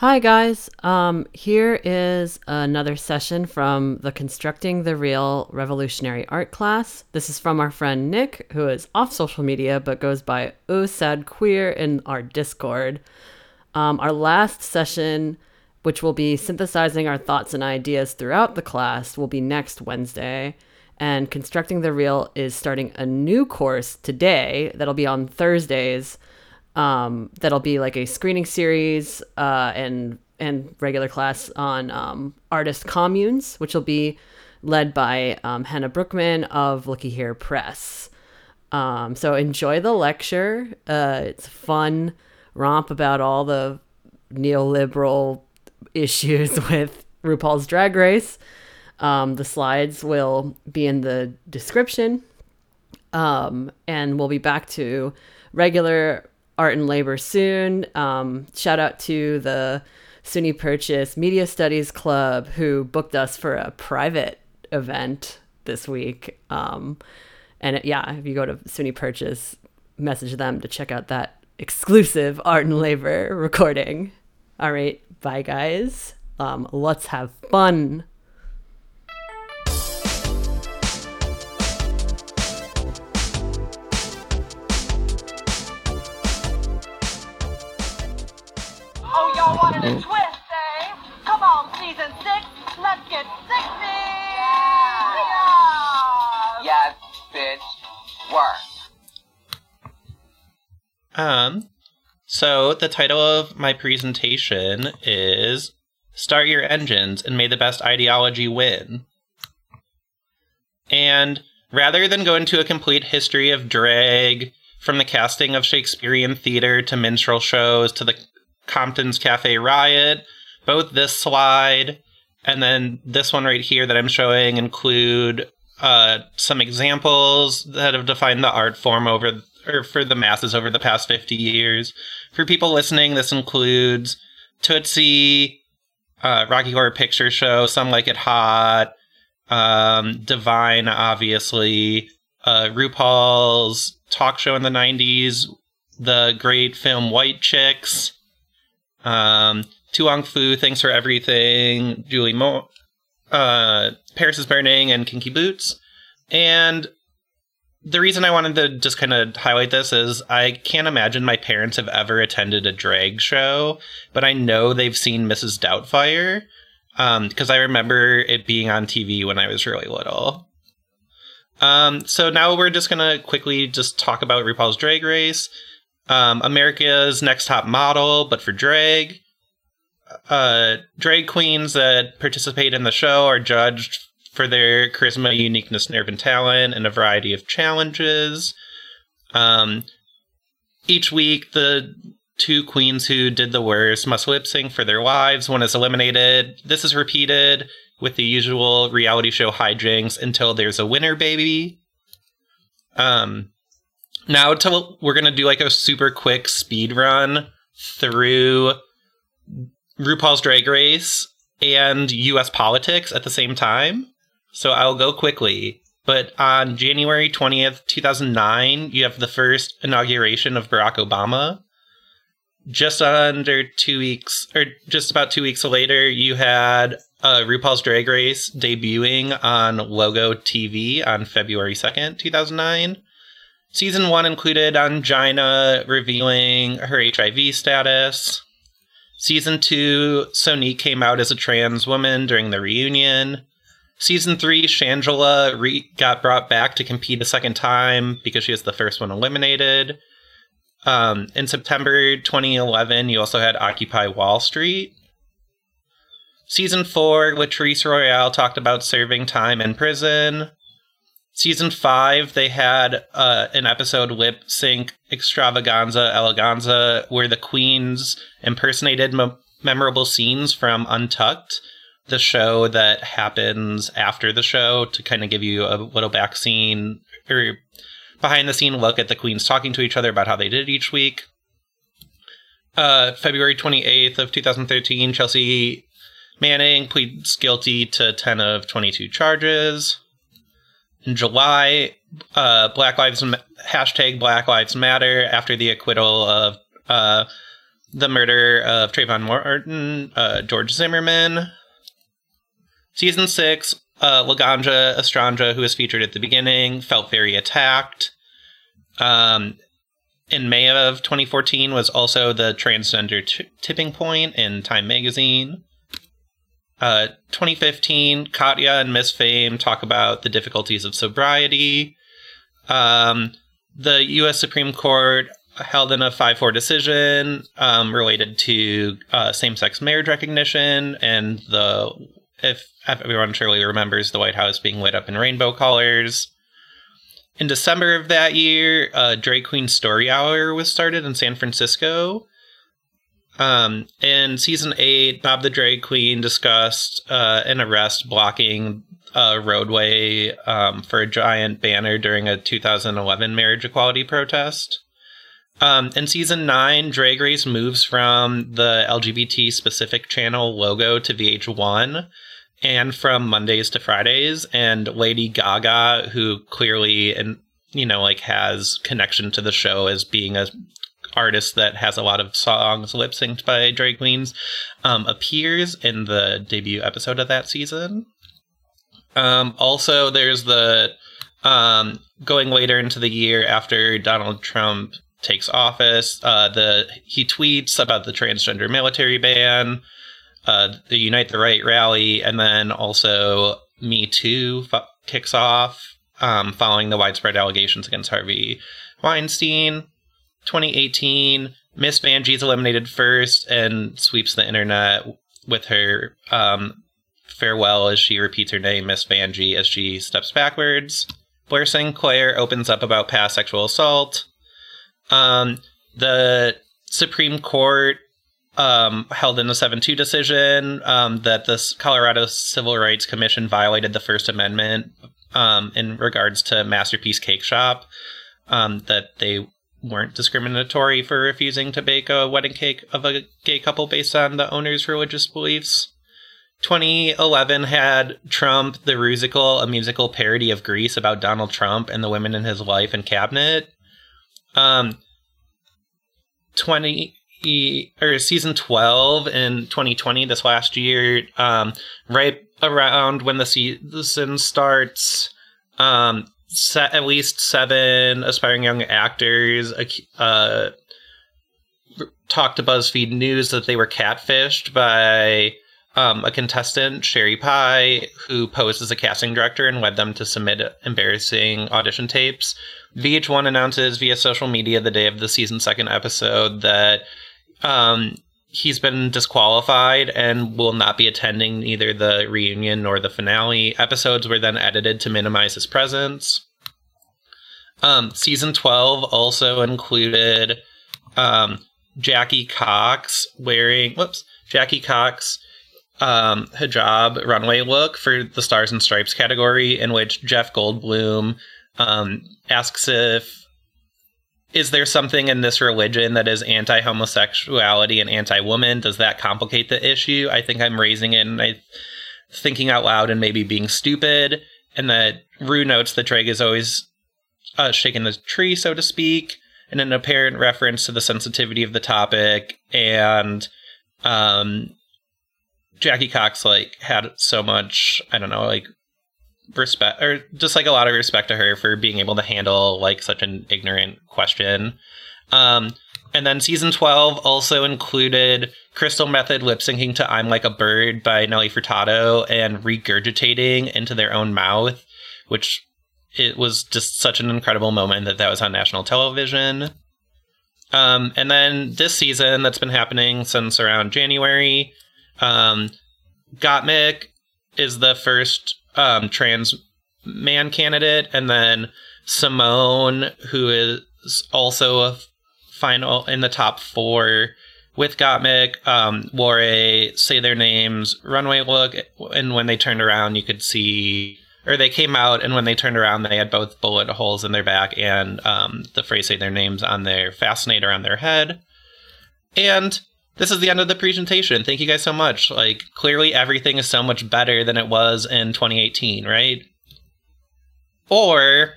Hi guys. Um, here is another session from the Constructing the Real Revolutionary Art class. This is from our friend Nick, who is off social media but goes by Oh Sad Queer in our Discord. Um, our last session, which will be synthesizing our thoughts and ideas throughout the class, will be next Wednesday. And Constructing the Real is starting a new course today that'll be on Thursdays um, that'll be like a screening series uh, and and regular class on um, artist communes, which will be led by um, Hannah Brookman of Looky Here Press. Um, so enjoy the lecture. Uh, it's fun romp about all the neoliberal issues with RuPaul's Drag Race. Um, the slides will be in the description. Um, and we'll be back to regular art and labor soon. Um, shout out to the SUNY Purchase Media Studies Club who booked us for a private event this week. Um, and it, yeah, if you go to SUNY Purchase, message them to check out that exclusive art and labor recording. All right, bye guys. Um, let's have fun. Y'all twist, eh? Come on, season six, let's get sexy! Yeah! Yes, bitch. Work. Um, so the title of my presentation is Start Your Engines and May the Best Ideology Win. And rather than go into a complete history of drag, from the casting of Shakespearean theater to minstrel shows to the Compton's Cafe Riot, both this slide and then this one right here that I'm showing include uh, some examples that have defined the art form over or for the masses over the past 50 years. For people listening, this includes Tootsie, uh, Rocky Horror Picture Show, Some Like It Hot, um, Divine, obviously, uh, RuPaul's talk show in the 90s, the great film White Chicks, um, To Wong Foo, Thanks for Everything, Julie Mo, uh, Paris is Burning, and Kinky Boots. And the reason I wanted to just kind of highlight this is I can't imagine my parents have ever attended a drag show, but I know they've seen Mrs. Doubtfire because I remember it being on TV when I was really little. Um, so now we're just gonna quickly just talk about RuPaul's Drag Race, um, America's Next Top Model, but for drag. Uh, drag queens that participate in the show are judged for their charisma, uniqueness, nerve, and talent in a variety of challenges. Um, each week, the two queens who did the worst must lip sync for their lives. One is eliminated. This is repeated with the usual reality show hijinks until there's a winner, baby. Um, now to, we're gonna do like a super quick speed run through RuPaul's Drag Race and U.S. politics at the same time. So I'll go quickly. But on January 20th, 2009, you have the first inauguration of Barack Obama. Just under two weeks, or just about two weeks later, you had uh, RuPaul's Drag Race debuting on Logo TV on February 2nd, 2009. Season one included Ongina revealing her HIV status. Season two, Sonique came out as a trans woman during the reunion. Season three, Shangela re- got brought back to compete a second time because she was the first one eliminated. Um, in September 2011, you also had Occupy Wall Street. Season four, Latrice Royale talked about serving time in prison. Season five, they had uh, an episode lip sync extravaganza eleganza where the queens impersonated mo- memorable scenes from Untucked, the show that happens after the show to kind of give you a little back scene or behind the scene look at the queens talking to each other about how they did each week. Uh, February 28th of 2013, Chelsea Manning pleads guilty to 10 of 22 charges. In July, uh, Black Lives hashtag Black Lives Matter after the acquittal of uh, the murder of Trayvon Martin, uh, George Zimmerman. Season six, uh, Laganja Estranja, who was featured at the beginning, felt very attacked. Um, in May of 2014 was also the transgender t- tipping point in Time magazine. Uh, 2015, Katya and Miss Fame talk about the difficulties of sobriety. Um, the U.S. Supreme Court held in a 5 4 decision um, related to uh, same sex marriage recognition and the, if everyone surely remembers, the White House being lit up in rainbow colors. In December of that year, uh, Drag Queen Story Hour was started in San Francisco. Um, in season eight, Bob the Drag Queen discussed uh, an arrest blocking a roadway um, for a giant banner during a 2011 marriage equality protest. Um, in season nine, Drag Race moves from the LGBT specific channel logo to VH1 and from Mondays to Fridays. And Lady Gaga, who clearly and you know like has connection to the show as being a artist that has a lot of songs lip synced by drag queens, um, appears in the debut episode of that season. Um, also, there's the um, going later into the year after Donald Trump takes office. Uh, the he tweets about the transgender military ban, uh, the Unite the Right rally, and then also Me Too kicks off um, following the widespread allegations against Harvey Weinstein. 2018, Miss Vanjie's eliminated first and sweeps the internet with her um, farewell as she repeats her name, Miss Vanjie, as she steps backwards. Blair St. Clair opens up about past sexual assault. Um, the Supreme Court um, held in a 7 2 decision um, that the Colorado Civil Rights Commission violated the First Amendment um, in regards to Masterpiece Cake Shop, um, that they weren't discriminatory for refusing to bake a wedding cake of a gay couple based on the owner's religious beliefs. 2011 had Trump the Rusical, a musical parody of Grease about Donald Trump and the women in his life and cabinet. Um, 20 or season 12 in 2020 this last year um, right around when the season starts um, se- at least seven aspiring young actors uh, talked to buzzfeed news that they were catfished by um, a contestant, Sherry Pie, who posed as a casting director and led them to submit embarrassing audition tapes. VH1 announces via social media the day of the season second episode that um, he's been disqualified and will not be attending either the reunion nor the finale. Episodes were then edited to minimize his presence. Um, season 12 also included um, Jackie Cox wearing, whoops, Jackie Cox um, hijab runway look for the Stars and Stripes category, in which Jeff Goldblum um, asks if is there something in this religion that is anti-homosexuality and anti-woman? Does that complicate the issue? I think I'm raising it and I thinking out loud and maybe being stupid. And that Rue notes that Drake is always uh, shaking the tree, so to speak, in an apparent reference to the sensitivity of the topic. And um, Jackie Cox like had so much, I don't know, like respect or just like a lot of respect to her for being able to handle like such an ignorant question. Um, and then season 12 also included Crystal Methyd lip syncing to I'm Like a Bird by Nelly Furtado and regurgitating into their own mouth, which it was just such an incredible moment that that was on national television. Um, and then this season that's been happening since around January, um, Gottmik is the first um, trans man candidate, and then Symone, who is also a final in the top four with Gottmik, um, wore a say their names runway look, and when they turned around, you could see, or they came out, and when they turned around, they had both bullet holes in their back and um, the phrase "say their names" on their fascinator on their head, and this is the end of the presentation. Thank you guys so much. Like, clearly everything is so much better than it was in 2018, right? Or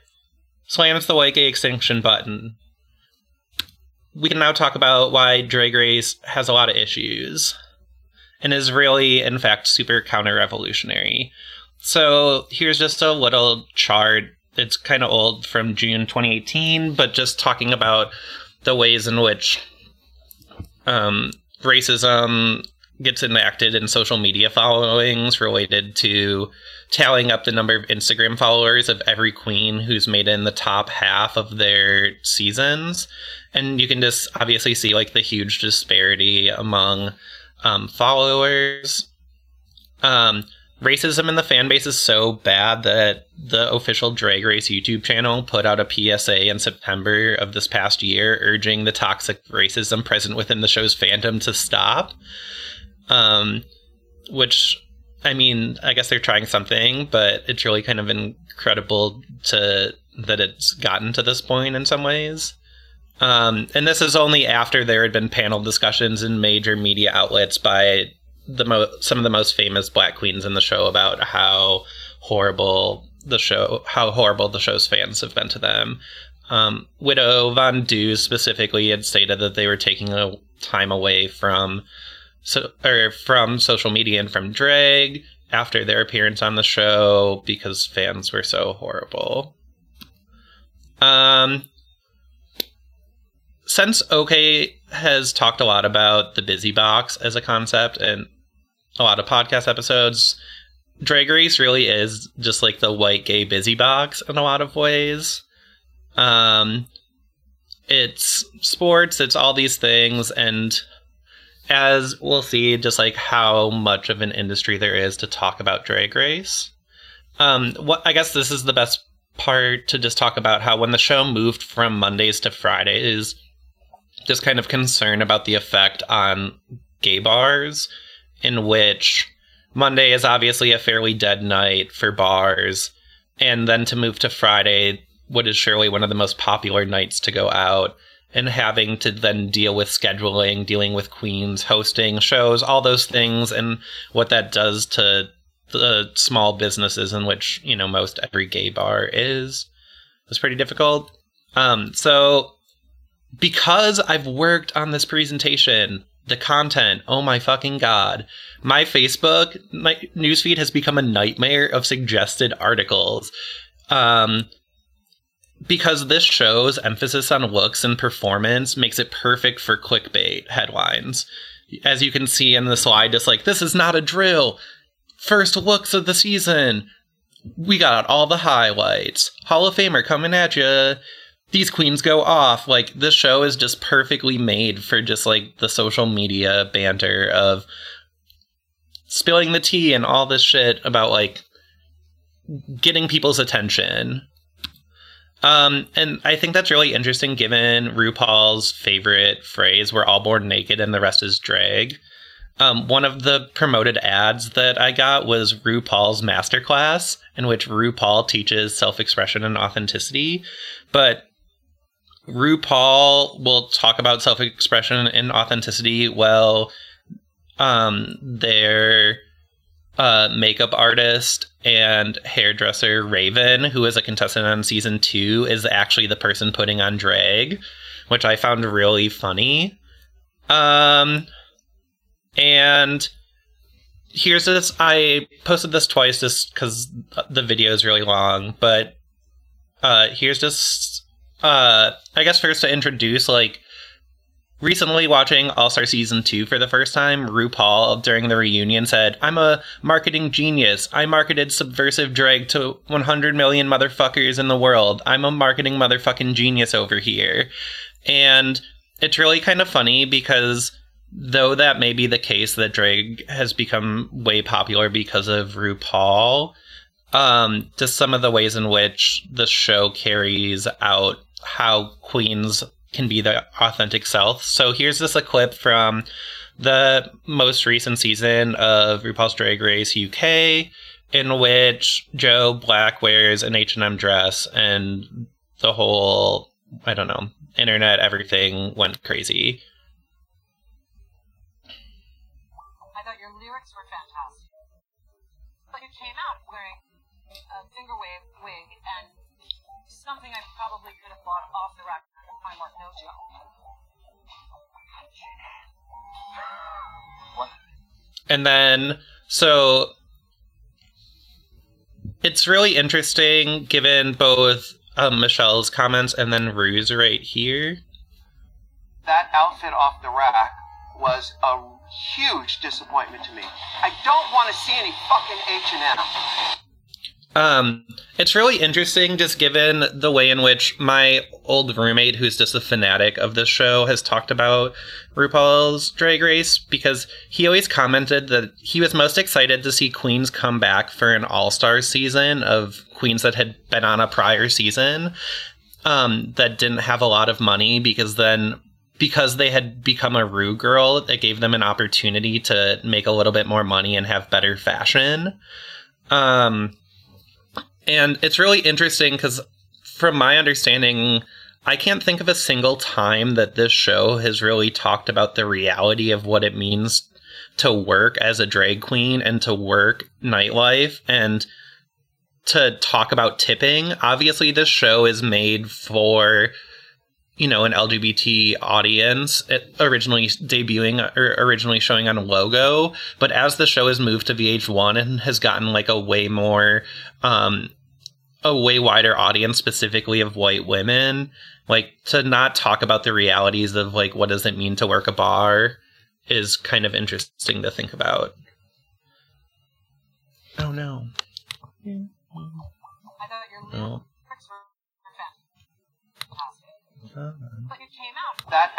slams the gay extinction button. we can now talk about why Drag Race has a lot of issues and is really, in fact, super counter revolutionary. So here's just a little chart. It's kind of old from June 2018, but just talking about the ways in which um, racism gets enacted in social media followings related to tallying up the number of Instagram followers of every queen who's made in the top half of their seasons. And you can just obviously see like the huge disparity among um, followers. Um, racism in the fan base is so bad that the official Drag Race YouTube channel put out a PSA in September of this past year urging the toxic racism present within the show's fandom to stop. Um, which, I mean, I guess they're trying something, but it's really kind of incredible to that it's gotten to this point in some ways. Um, and this is only after there had been panel discussions in major media outlets by the mo- some of the most famous black queens in the show about how horrible the show, how horrible the show's fans have been to them. Um, Widow Von Du specifically had stated that they were taking a time away from so or from social media and from drag after their appearance on the show because fans were so horrible. Um, since OK has talked a lot about the busy box as a concept and a lot of podcast episodes, Drag Race really is just like the white gay busy box in a lot of ways. Um, it's sports, it's all these things, and as we'll see, just like how much of an industry there is to talk about Drag Race. Um, what I guess this is the best part to just talk about how when the show moved from Mondays to Fridays, just kind of concern about the effect on gay bars, in which Monday is obviously a fairly dead night for bars, and then to move to Friday, what is surely one of the most popular nights to go out and having to then deal with scheduling, dealing with queens, hosting shows, all those things, and what that does to the small businesses in which you know most every gay bar is was pretty difficult. Um, so because I've worked on this presentation, the content, oh my fucking god, my Facebook my newsfeed has become a nightmare of suggested articles. Um, because this show's emphasis on looks and performance makes it perfect for clickbait headlines. As you can see in the slide, just like, this is not a drill. First looks of the season. We got all the highlights. Hall of Famer coming at you. These queens go off. Like, this show is just perfectly made for just like the social media banter of spilling the tea and all this shit about like getting people's attention. Um, and I think that's really interesting given RuPaul's favorite phrase, we're all born naked and the rest is drag. Um, one of the promoted ads that I got was RuPaul's masterclass, in which RuPaul teaches self expression and authenticity. But RuPaul will talk about self expression and authenticity while um, their uh, makeup artist and hairdresser Raven, who is a contestant on season two, is actually the person putting on drag, which I found really funny. Um, and here's this. I posted this twice just because the video is really long, but uh, here's just. Uh, I guess first to introduce like Recently, watching All Star Season 2 for the first time, RuPaul during the reunion said, I'm a marketing genius. I marketed subversive drag to 100 million motherfuckers in the world. I'm a marketing motherfucking genius over here. And it's really kind of funny because though that may be the case that drag has become way popular because of RuPaul, um, just some of the ways in which the show carries out how queens can be the authentic self. So here's this a clip from the most recent season of RuPaul's Drag Race UK, in which Joe Black wears an H and M dress, and the whole I don't know internet everything went crazy. And something I probably could have bought off the rack at Primark No Joke. What? And then, so it's really interesting given both um, Michelle's comments and then Rue's right here. That outfit off the rack was a huge disappointment to me. I don't want to see any fucking H&M. Um, it's really interesting just given the way in which my old roommate, who's just a fanatic of this show, has talked about RuPaul's Drag Race because he always commented that he was most excited to see Queens come back for an all star season of Queens that had been on a prior season um, that didn't have a lot of money because then. Because they had become a Ru girl, it gave them an opportunity to make a little bit more money and have better fashion. Um, and it's really interesting because, from my understanding, I can't think of a single time that this show has really talked about the reality of what it means to work as a drag queen and to work nightlife and to talk about tipping. Obviously, this show is made for you know an LGBT audience. It originally debuting or originally showing on Logo, but as the show has moved to VH1 and has gotten like a way more um, a way wider audience specifically of white women like to not talk about the realities of like what does it mean to work a bar is kind of interesting to think about oh no I thought your lyrics were. Uh-huh. But you came out. That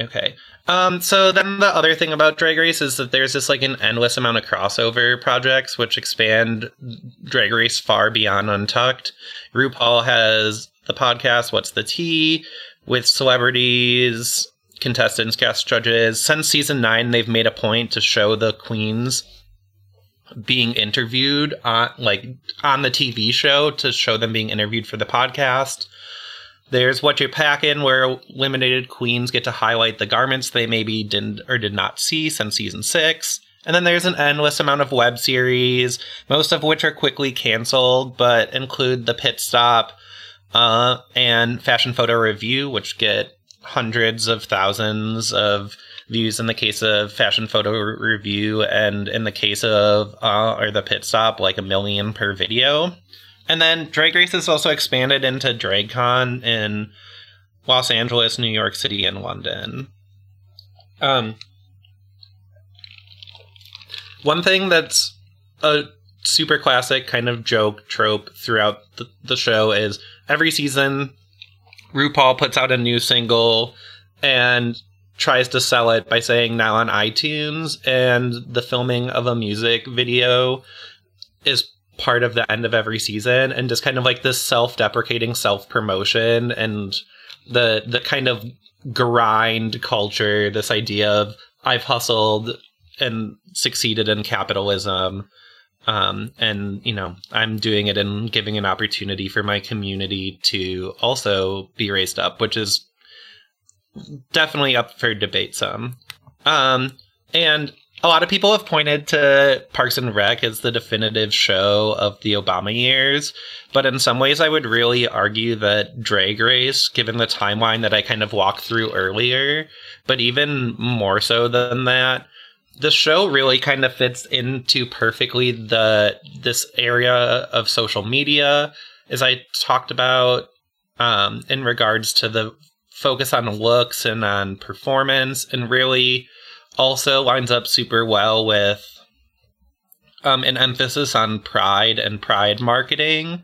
okay. Um so then the other thing about drag race is that there's just like an endless amount of crossover projects which expand drag race far beyond untucked. Rupaul has the podcast what's the tea with celebrities contestants guest judges. Since season 9 they've made a point to show the queens being interviewed on like on the tv show to show them being interviewed for the podcast there's what you're packing, where eliminated queens get to highlight the garments they maybe didn't or did not see since season six. And then there's an endless amount of web series, most of which are quickly canceled, but include the pit stop uh, and fashion photo review, which get hundreds of thousands of views in the case of fashion photo review, and in the case of uh, or the pit stop, like a million per video. And then Drag Race has also expanded into DragCon in Los Angeles, New York City, and London. Um, one thing that's a super classic kind of joke trope throughout the, the show is every season RuPaul puts out a new single and tries to sell it by saying now on iTunes, and the filming of a music video is part of the end of every season and just kind of like this self-deprecating self-promotion and the the kind of grind culture this idea of i've hustled and succeeded in capitalism um, and you know i'm doing it and giving an opportunity for my community to also be raised up which is definitely up for debate some. Um, and a lot of people have pointed to Parks and Rec as the definitive show of the Obama years, but in some ways, I would really argue that Drag Race, given the timeline that I kind of walked through earlier, but even more so than that, the show really kind of fits into perfectly the this area of social media, as I talked about um, in regards to the focus on looks and on performance, and really also lines up super well with um, an emphasis on pride and pride marketing.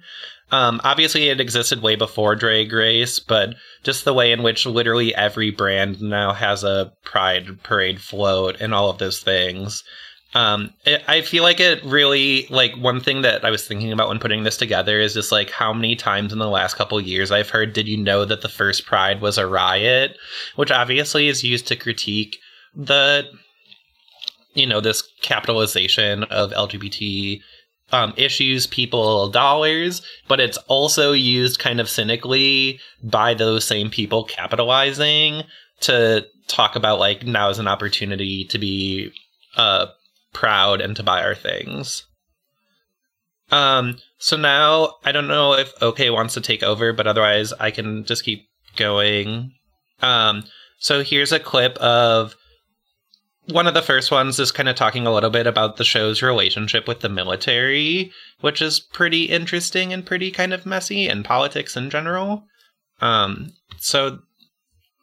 Um, obviously, it existed way before Drag Race, but just the way in which literally every brand now has a pride parade float and all of those things. Um, it, I feel like it really like one thing that I was thinking about when putting this together is just like how many times in the last couple years I've heard, "Did you know that the first Pride was a riot?" Which obviously is used to critique the you know this capitalization of lgbt um, issues people dollars but it's also used kind of cynically by those same people capitalizing to talk about like now is an opportunity to be uh, proud and to buy our things. Um so now i don't know if okay wants to take over but otherwise i can just keep going. Um So here's a clip of one of the first ones is kind of talking a little bit about the show's relationship with the military, which is pretty interesting and pretty kind of messy, and politics in general. Um, so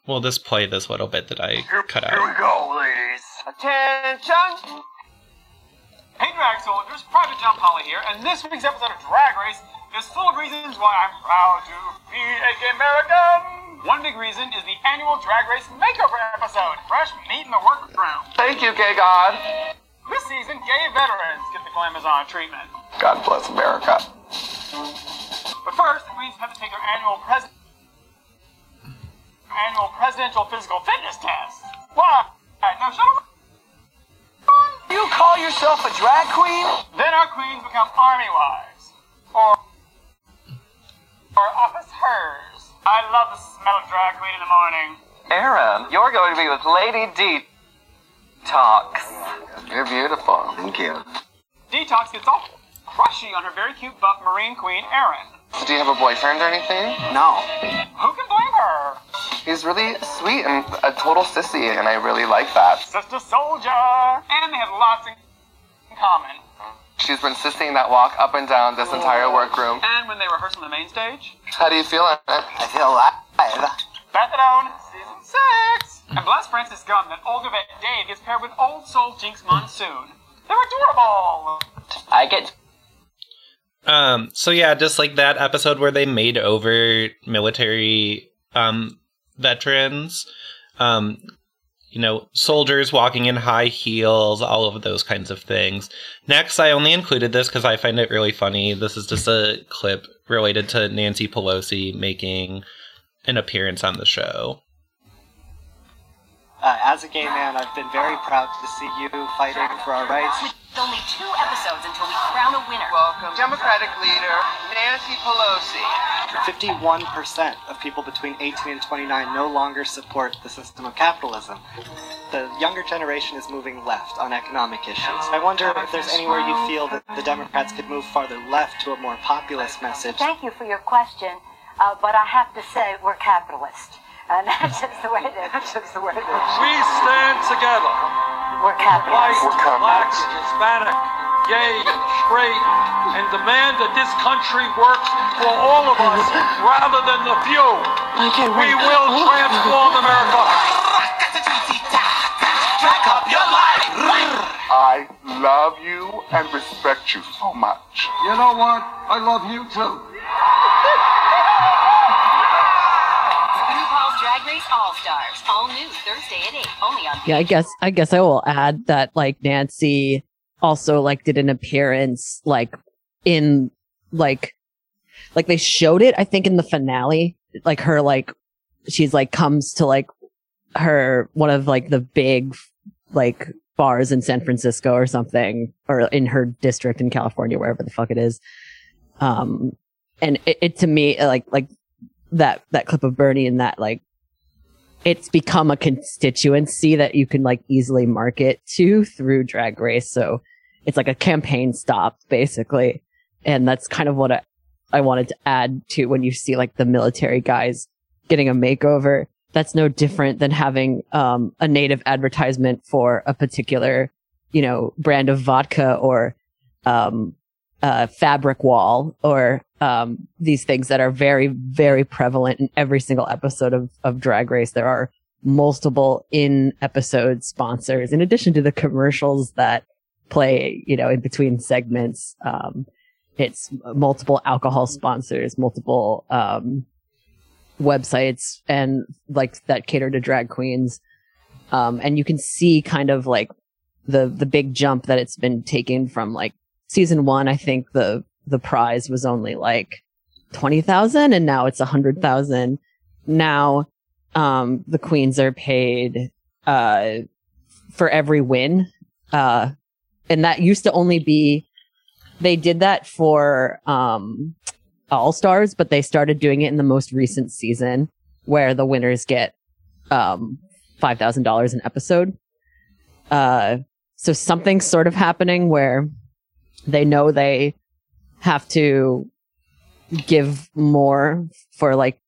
we'll just play this little bit that I cut out. Here we go, ladies. Attention! Hey Drag Soldiers, Private John Holly here, and this week's episode of Drag Race is full of reasons why I'm proud to be a gay American. One big reason is the annual Drag Race Makeover episode, Fresh Meat in the Workground. Thank you, gay God. This season, gay veterans get the Glamazon treatment. God bless America. But first, the queens have to take their annual pres- annual presidential physical fitness test. Why? Now shut up. You call yourself a drag queen? Then our queens become army wives. Or or officers. I love the smell of drag queen in the morning. Aaron, you're going to be with Lady D. Talks. You're beautiful. Thank you. Detox gets all crushy on her very cute buff marine queen, Erin. Do you have a boyfriend or anything? No. Who can blame her? He's really sweet and a total sissy, and I really like that. Sister Soldier. And they have lots in common. She's been sissing that walk up and down this entire workroom. And when they rehearse on the main stage, How do you feel? I feel alive. Methadone, season six. And bless Francis Gunn that old vet Dave gets paired with old soul Jinx Monsoon. They're adorable. I get Um, so yeah, just like that episode where they made over military um veterans, um, you know, soldiers walking in high heels, all of those kinds of things. Next, I only included this because I find it really funny. This is just a clip related to Nancy Pelosi making an appearance on the show. Uh, as a gay man, I've been very proud to see you fighting for our rights. With only two episodes until we crown a winner. welcome Democratic leader Nancy Pelosi. 51% of people between 18 and 29 no longer support the system of capitalism. The younger generation is moving left on economic issues. I wonder if there's anywhere you feel that the Democrats could move farther left to a more populist message. Thank you for your question, uh, but I have to say we're capitalists. And that's just the way it is. That's just the way it is. We stand together, We're white, capitalists. black, Hispanic, gay, straight, and demand that this country works for all of us rather than the few. We will transform America. I love you and respect you so much. You know what? I love you too. All Stars. All new Thursday at 8. Only on Yeah, I guess I guess I will add that like Nancy also like did an appearance like in like like they showed it I think in the finale like her like she's like comes to like her one of like the big like bars in San Francisco or something or in her district in California wherever the fuck it is um and it, it to me like like that that clip of Bernie and that like it's become a constituency that you can like easily market to through drag race. So it's like a campaign stop basically. And that's kind of what I, I wanted to add to when you see like the military guys getting a makeover. That's no different than having um, a native advertisement for a particular you know brand of vodka or um, uh, fabric wall or um, these things that are very, very prevalent in every single episode of, of Drag Race. There are multiple in episode sponsors in addition to the commercials that play, you know, in between segments. Um, it's multiple alcohol sponsors, multiple, um, websites and like that cater to drag queens. Um, and you can see kind of like the, the big jump that it's been taken from like season one, I think the the prize was only like twenty thousand, and now it's a hundred thousand. Now, um, the queens are paid uh for every win, uh, and that used to only be they did that for um all stars, but they started doing it in the most recent season where the winners get um five thousand dollars an episode. Uh, so something's sort of happening where they know they have to give more for like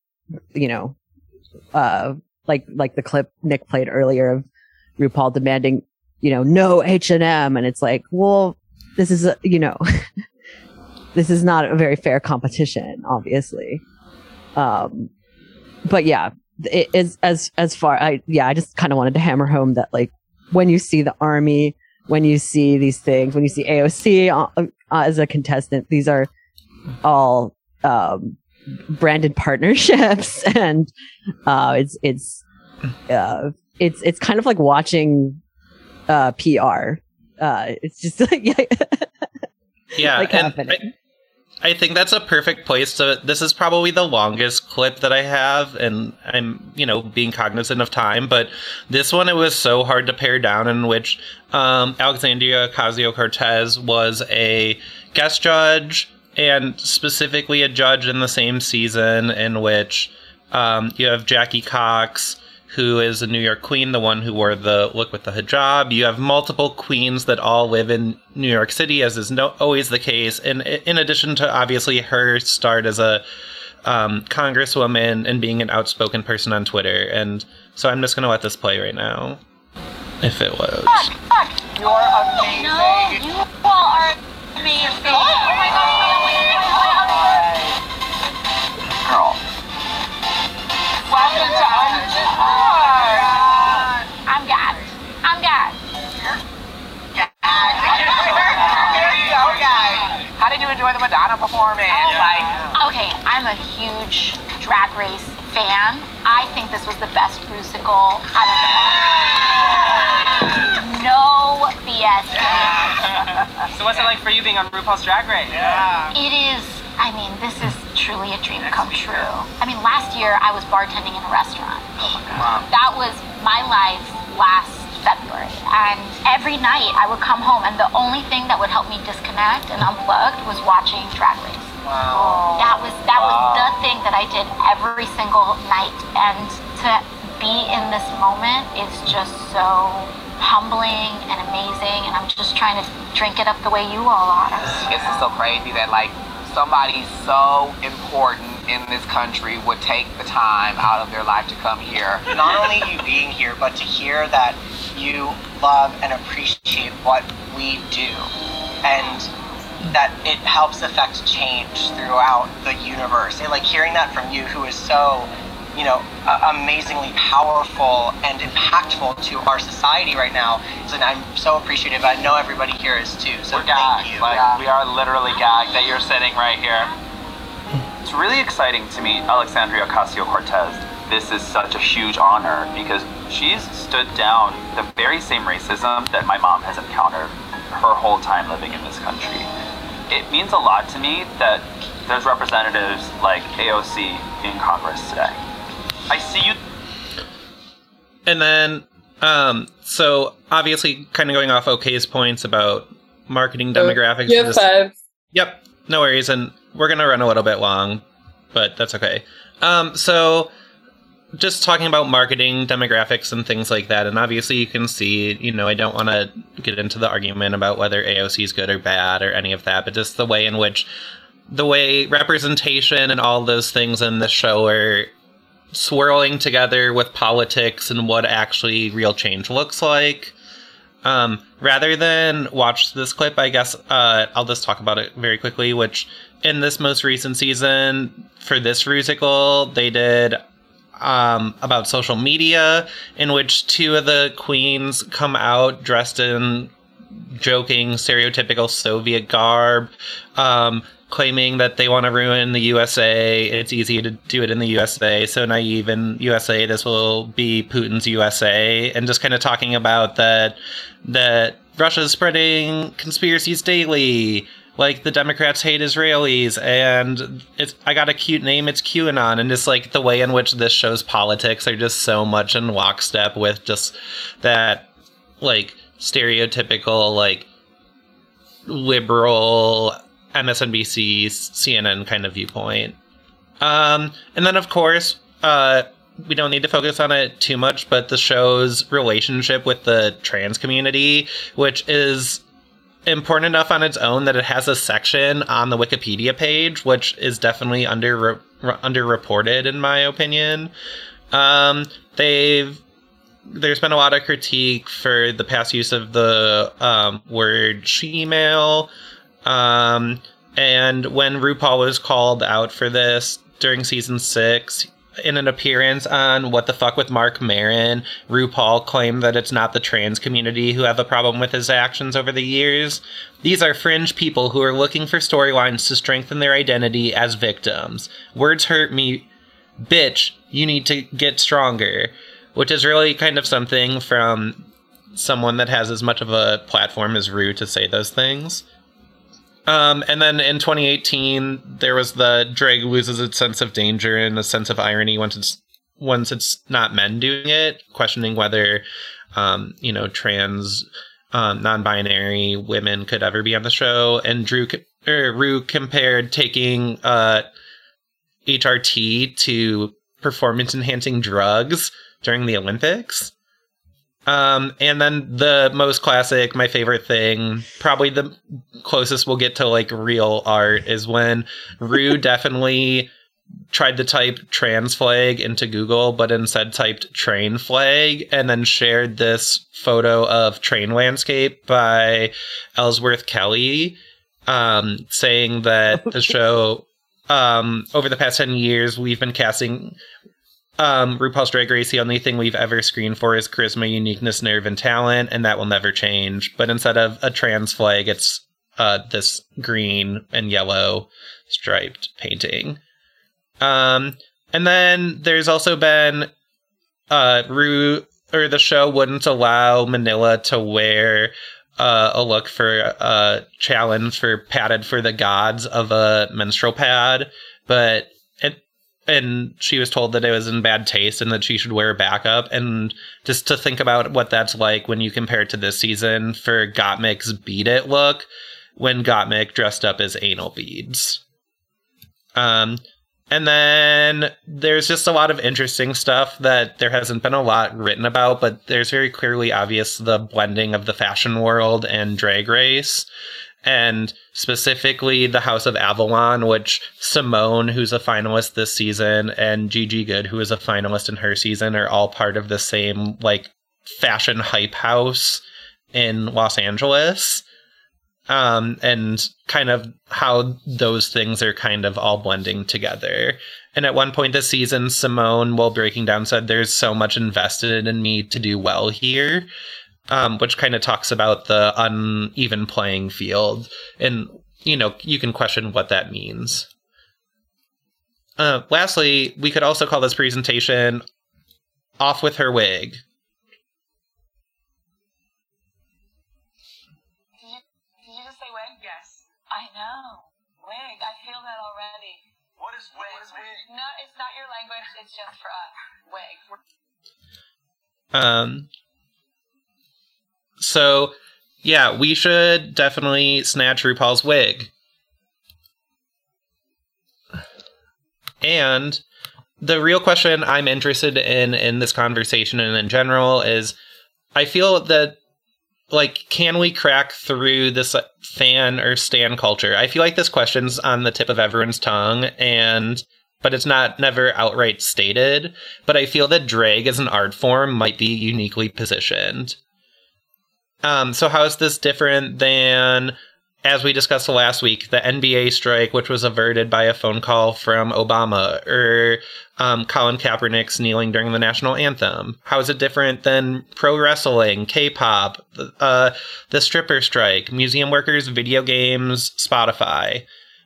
you know uh like like the clip Nick played earlier of RuPaul demanding, you know, no H and M, and it's like, well, this is a, you know, this is not a very fair competition, obviously. Um, but yeah, it is as as far I yeah, I just kind of wanted to hammer home that like when you see the army, when you see these things, when you see AOC uh, uh, as a contestant, these are all um, branded partnerships, and uh, it's it's uh, it's it's kind of like watching uh, PR. Uh, it's just like yeah, Yeah, like and. I, think that's a perfect place to. This is probably the longest clip that I have, and I'm, you know, being cognizant of time. But this one, it was so hard to pare down, in which um, Alexandria Ocasio Cortez was a guest judge, and specifically a judge in the same season, in which um, you have Jackie Cox, who is a New York queen, the one who wore the look with the hijab. You have multiple queens that all live in New York City, as is no, always the case. And in addition to obviously her start as a um, congresswoman and being an outspoken person on Twitter. And so I'm just going to let this play right now. If it loads. You're amazing. No, you all are amazing. My god, my god, oh my god. Girl. How did you enjoy the Madonna performance? Like, Okay, I'm a huge drag race fan. I think this was the best musical I've ever seen. No BS. so what's it like for you being on RuPaul's Drag Race? Yeah. It is, I mean, this is truly a dream come true. I mean, last year I was bartending in a restaurant. Oh wow. That was my life last February. And every night I would come home, and the only thing that would help me disconnect and unplugged was watching Drag Race. Wow. That was that was the thing that I did every single night, and to be in this moment is just so humbling and amazing. And I'm just trying to drink it up the way you all are. It's just so crazy that like somebody so important in this country would take the time out of their life to come here. not only you being here, but to hear that you love and appreciate what we do, and that it helps affect change throughout the universe. And, like hearing that from you, who is so, you know, a- amazingly powerful and impactful to our society right now. So I'm so appreciative. I know everybody here is too. So We're thank gagged. you. Like we are literally gagged that you're sitting right here. It's really exciting to meet Alexandria Ocasio Cortez. This is such a huge honor because she's stood down the very same racism that my mom has encountered her whole time living in this country. It means a lot to me that there's representatives like AOC in Congress today. I see you And then, um, so obviously, kind of going off OK's points about marketing demographics. You have five. Yep, no worries, and we're gonna run a little bit long, but that's okay. Um, so just talking about marketing demographics and things like that, and obviously you can see, you know, I don't want to get into the argument about whether AOC is good or bad or any of that, but just the way in which the way representation and all those things in the show are swirling together with politics and what actually real change looks like. Um, rather than watch this clip, I guess uh, I'll just talk about it very quickly. Which in this most recent season for this musical, they did um, about social media, in which two of the queens come out dressed in joking, stereotypical Soviet garb, um, claiming that they want to ruin the USA. It's easy to do it in the USA. So naive in USA, this will be Putin's USA, and just kind of talking about that that Russia's spreading conspiracies daily. Like the Democrats hate Israelis, and it's I got a cute name. It's QAnon, and just like the way in which this show's politics are just so much in lockstep with just that like stereotypical like liberal MSNBC, CNN kind of viewpoint. Um, and then of course, uh, we don't need to focus on it too much, but the show's relationship with the trans community, which is important enough on its own that it has a section on the Wikipedia page, which is definitely under underreported in my opinion. Um, they've there's been a lot of critique for the past use of the um, word she-male. Um, and when RuPaul was called out for this during season six, in an appearance on What the Fuck with Marc Maron, RuPaul claimed that it's not the trans community who have a problem with his actions over the years. These are fringe people who are looking for storylines to strengthen their identity as victims. Words hurt me. Bitch, you need to get stronger. Which is really kind of something from someone that has as much of a platform as Rue to say those things. Um, and then in 2018, there was the drag loses its sense of danger and a sense of irony once it's once it's not men doing it, questioning whether um, you know trans um, non-binary women could ever be on the show. And Drew or Rue compared taking uh, HRT to performance-enhancing drugs during the Olympics. Um, and then the most classic, my favorite thing, probably the closest we'll get to like real art is when Rue definitely tried to type trans flag into Google, but instead typed train flag and then shared this photo of train landscape by Ellsworth Kelly, um, saying that the show, um, over the past 10 years, we've been casting um, RuPaul's Drag Race, the only thing we've ever screened for is charisma, uniqueness, nerve, and talent, and that will never change. But instead of a trans flag, it's uh, this green and yellow striped painting. Um, and then there's also been uh, Ru or the show wouldn't allow Manila to wear uh, a look for a uh, challenge for padded for the gods of a menstrual pad, but and she was told that it was in bad taste and that she should wear a backup. And just to think about what that's like when you compare it to this season for Gottmik's Beat It look, when Gottmik dressed up as anal beads. Um, and then there's just a lot of interesting stuff that there hasn't been a lot written about, but there's very clearly obvious the blending of the fashion world and drag race and specifically the House of Avalon, which Symone, who's a finalist this season, and Gigi Goode, who is a finalist in her season, are all part of the same like fashion hype house in Los Angeles. Um, and kind of how those things are kind of all blending together. And at one point this season, Symone, while breaking down, said, There's so much invested in me to do well here um, which kind of talks about the uneven playing field. And, you know, you can question what that means. Uh, lastly, we could also call this presentation Off with Her Wig. Did you, just say wig? Yes. I know. Wig. I feel that already. What is wig? What is wig? No, it's not your language. It's just for us. Wig. Um, so, yeah, we should definitely snatch RuPaul's wig. And the real question I'm interested in in this conversation and in general is I feel that like can we crack through this fan or stan culture? I feel like this question's on the tip of everyone's tongue and but it's not never outright stated, but I feel that drag as an art form might be uniquely positioned. Um, so how is this different than, as we discussed last week, the NBA strike, which was averted by a phone call from Obama, or um, Colin Kaepernick's kneeling during the national anthem? How is it different than pro wrestling, K-pop, uh, the stripper strike, museum workers, video games, Spotify?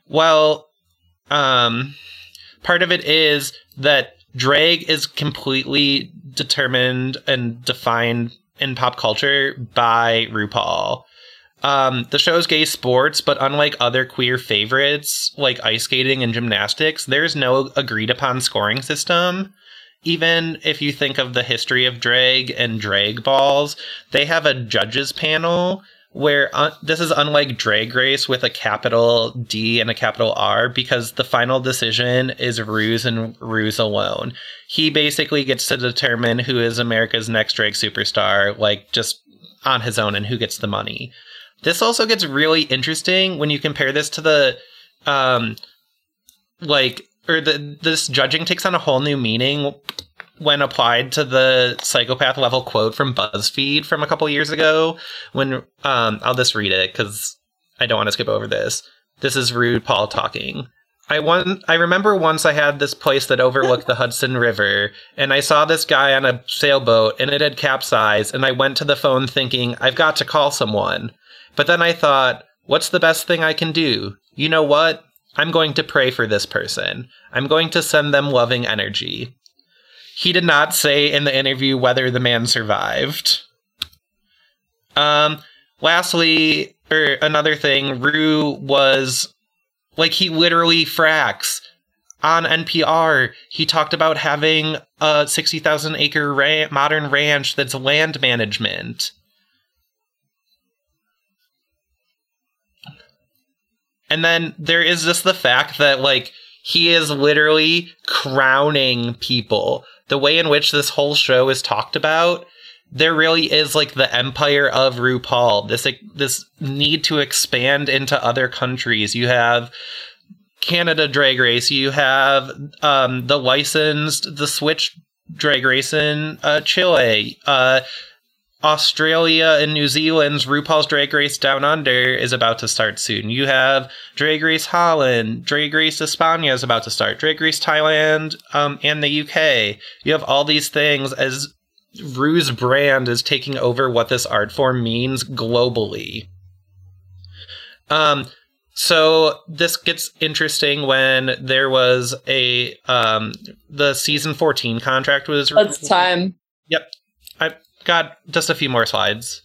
Well, um, part of it is that drag is completely determined and defined in pop culture by RuPaul. Um, the show's gay sports, but unlike other queer favorites like ice skating and gymnastics, there's no agreed upon scoring system. Even if you think of the history of drag and drag balls, they have a judges panel where uh, this is unlike Drag Race with a capital D and a capital R because the final decision is Ruse and Ruse alone. He basically gets to determine who is America's next drag superstar, like just on his own, and who gets the money. This also gets really interesting when you compare this to the, um, like, or the this judging takes on a whole new meaning when applied to the psychopath level quote from BuzzFeed from a couple years ago. When um, I'll just read it because I don't want to skip over this. This is RuPaul talking. I one I remember once I had this place that overlooked the Hudson River, and I saw this guy on a sailboat, and it had capsized, and I went to the phone thinking I've got to call someone. But then I thought, what's the best thing I can do? You know what? I'm going to pray for this person. I'm going to send them loving energy. He did not say in the interview whether the man survived. Um, lastly, or another thing, Rue was like he literally fracks on NPR. He talked about having a 60,000 acre ra- modern ranch that's land management. And then there is just the fact that, like, he is literally crowning people. The way in which this whole show is talked about, there really is like the empire of RuPaul. This this need to expand into other countries. You have Canada Drag Race. You have um, the licensed the Switch Drag Race in uh, Chile. Uh, Australia and New Zealand's RuPaul's Drag Race Down Under is about to start soon. You have Drag Race Holland, Drag Race España is about to start, Drag Race Thailand, um, and the UK. You have all these things as Rue's brand is taking over what this art form means globally. Um, so this gets interesting when there was a um the season 14 contract was It's time. Yep. I got just a few more slides.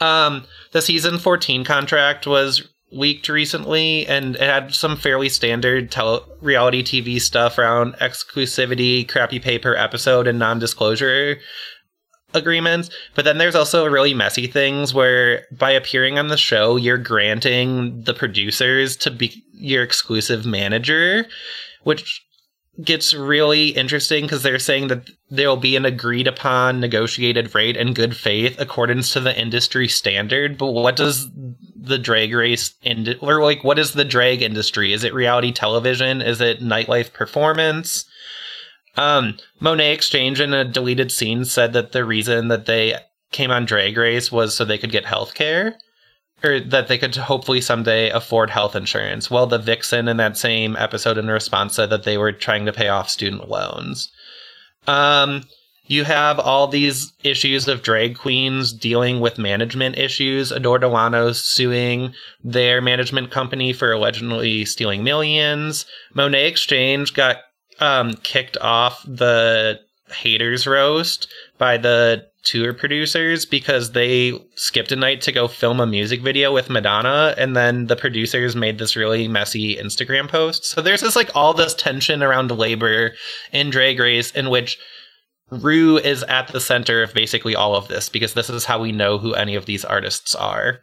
Um the season 14 contract was leaked recently and it had some fairly standard tele- reality TV stuff around exclusivity, crappy paper episode and non-disclosure agreements. But then there's also really messy things where by appearing on the show, you're granting the producers to be your exclusive manager, which gets really interesting because they're saying that there'll be an agreed upon negotiated rate in good faith accordance to the industry standard. But what does the drag race ind- or like what is the drag industry? Is it reality television? Is it nightlife performance? Um, Monét X Change in a deleted scene said that the reason that they came on Drag Race was so they could get health care. Or that they could hopefully someday afford health insurance. Well, the Vixen in that same episode in response said that they were trying to pay off student loans. Um, you have all these issues of drag queens dealing with management issues. Adore Delano suing their management company for allegedly stealing millions. Monét X Change got um, kicked off the haters roast by the tour producers because they skipped a night to go film a music video with Madonna and then the producers made this really messy Instagram post. So there's this like all this tension around labor in Drag Race in which Rue is at the center of basically all of this because this is how we know who any of these artists are.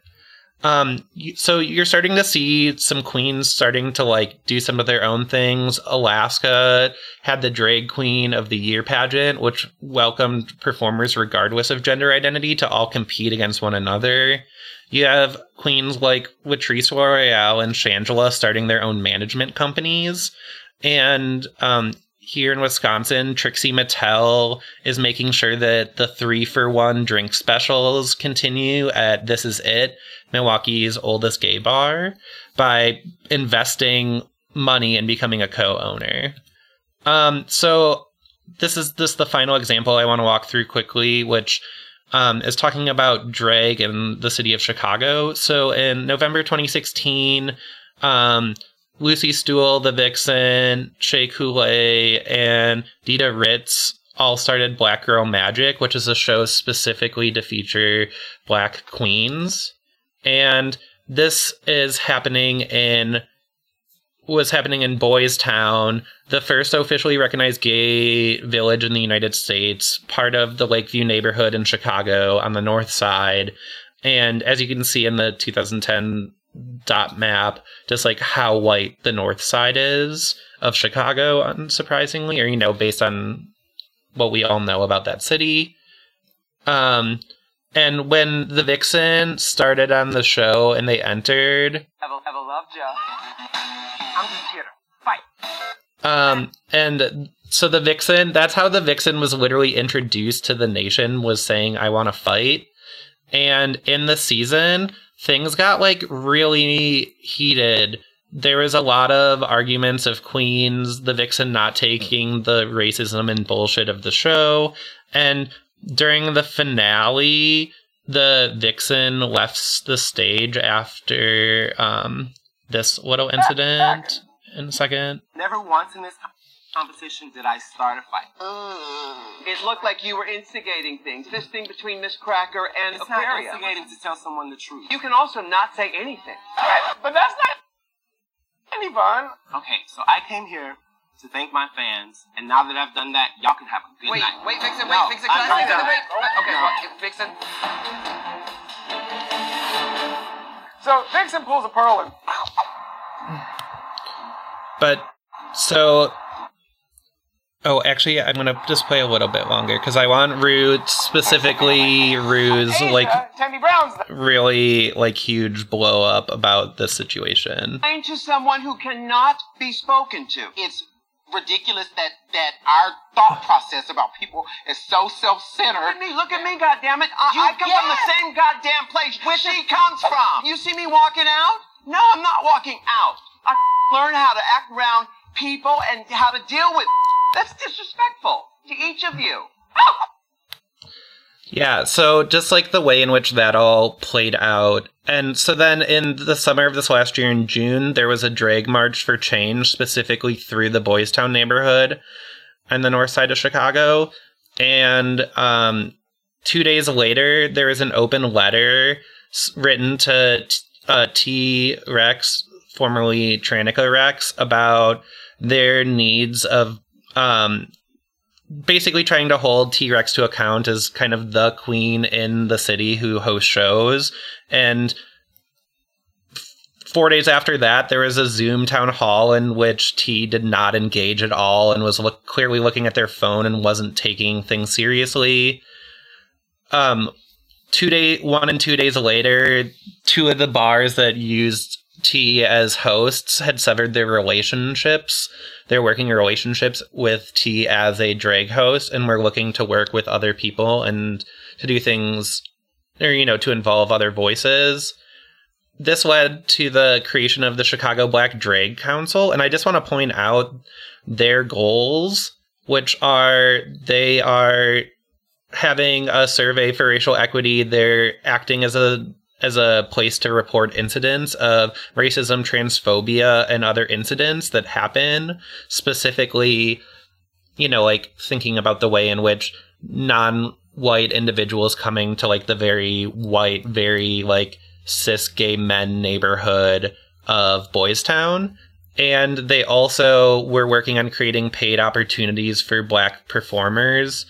Um, so you're starting to see some queens starting to like do some of their own things. Alaska had the drag queen of the year pageant, which welcomed performers regardless of gender identity to all compete against one another. You have queens like Latrice Royale and Shangela starting their own management companies. And um, here in Wisconsin, Trixie Mattel is making sure that the three for one drink specials continue at This Is It, Milwaukee's oldest gay bar, by investing money and becoming a co owner. Um, so this is this the final example I want to walk through quickly, which um, is talking about drag in the city of Chicago. So in November 2016, um, Lucy Stoole, the Vixen, Shea Coulee, and Dita Ritz all started Black Girl Magic, which is a show specifically to feature black queens. And this is happening in was happening in Boys Town, the first officially recognized gay village in the United States, part of the Lakeview neighborhood in Chicago on the north side. And as you can see in the 2010 dot map, just like how white the north side is of Chicago, unsurprisingly, or you know, based on what we all know about that city. Um, and when the Vixen started on the show and they entered, Ever, ever loved ya. I'm just here to fight. um, and so the vixen that's how the vixen was literally introduced to the nation was saying i want to fight and in the season things got like really heated there was a lot of arguments of queens the vixen not taking the racism and bullshit of the show and during the finale the vixen left the stage after um this little incident in a second Never once in this competition did I start a fight. It looked like you were instigating things. This thing between Miz Cracker and It's not Aquaria. instigating to tell someone the truth. You can also not say anything. But that's not any fun. Okay, so I came here to thank my fans, and now that I've done that, y'all can have a good Wait, night. wait, Vixen, No, wait, Vixen, can I'm I say done. Wait, okay, well, Vixen. So Vixen pulls a pearl and But so Oh, actually I'm going to just play a little bit longer cuz I want Rue specifically Rue's like uh, Tammy Brown's really like huge blow up about the situation. Explain to someone who cannot be spoken to. It's ridiculous that that our thought process about people is so self-centered. Look at me, look at me, goddammit. I, You I come from the same goddamn place where she comes from. You see me walking out? No, I'm not walking out. I learn how to act around people and how to deal with. That's disrespectful to each of you. Yeah, so just like the way in which that all played out. And so then in the summer of this last year in June, there was a drag march for change specifically through the Boys Town neighborhood on the north side of Chicago. And um, two days later, there was an open letter written to t- uh, T Rex, formerly Tranica Rex, about their needs of um, basically trying to hold T Rex to account as kind of the queen in the city who hosts shows. And four days after that, there was a Zoom town hall in which T did not engage at all and was look- clearly looking at their phone and wasn't taking things seriously. Um, two day, one and two days later, two of the bars that used T as hosts had severed their relationships, their working in relationships with T as a drag host, and we're looking to work with other people and to do things, or you know, to involve other voices. This led to the creation of the Chicago Black Drag Council, and I just want to point out their goals, which are they are having a survey for racial equity. They're acting as a as a place to report incidents of racism, transphobia, and other incidents that happen. Specifically, you know, like thinking about the way in which non-white individuals coming to like the very white, very like cis gay men neighborhood of Boys Town. And they also were working on creating paid opportunities for black performers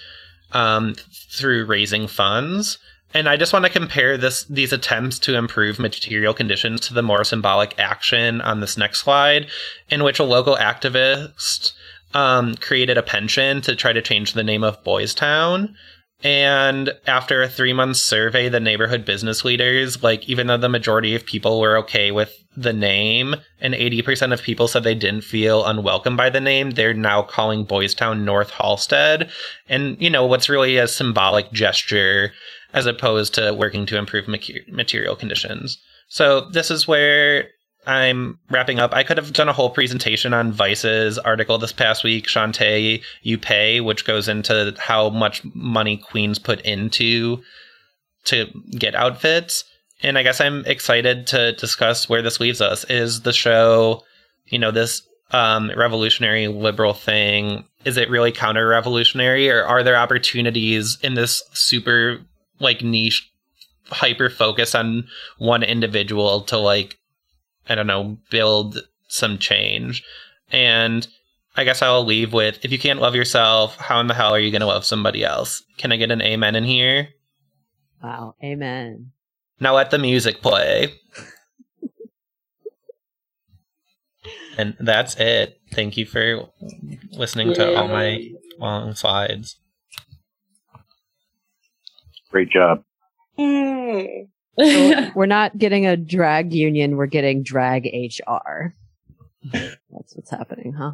um, through raising funds. And I just want to compare this these attempts to improve material conditions to the more symbolic action on this next slide, in which a local activist um, created a pension to try to change the name of Boys Town. And after a three month survey, the neighborhood business leaders, like, even though the majority of people were okay with the name, and 80% of people said they didn't feel unwelcome by the name, they're now calling Boys Town Northalsted. And, you know, what's really a symbolic gesture as opposed to working to improve material conditions. So this is where I'm wrapping up. I could have done a whole presentation on Vice's article this past week, Shantay You Pay, which goes into how much money queens put into to get outfits. And I guess I'm excited to discuss where this leaves us. Is the show, you know, this um, revolutionary liberal thing, is it really counter revolutionary or are there opportunities in this super like niche hyper focus on one individual to like I don't know, build some change. And I guess I'll leave with if you can't love yourself, how in the hell are you going to love somebody else? Can I get an amen in here? Wow. Amen. Now let the music play. and that's it. Thank you for listening to all my long slides. Great job. So we're not getting a drag union, we're getting drag HR. That's what's happening, huh?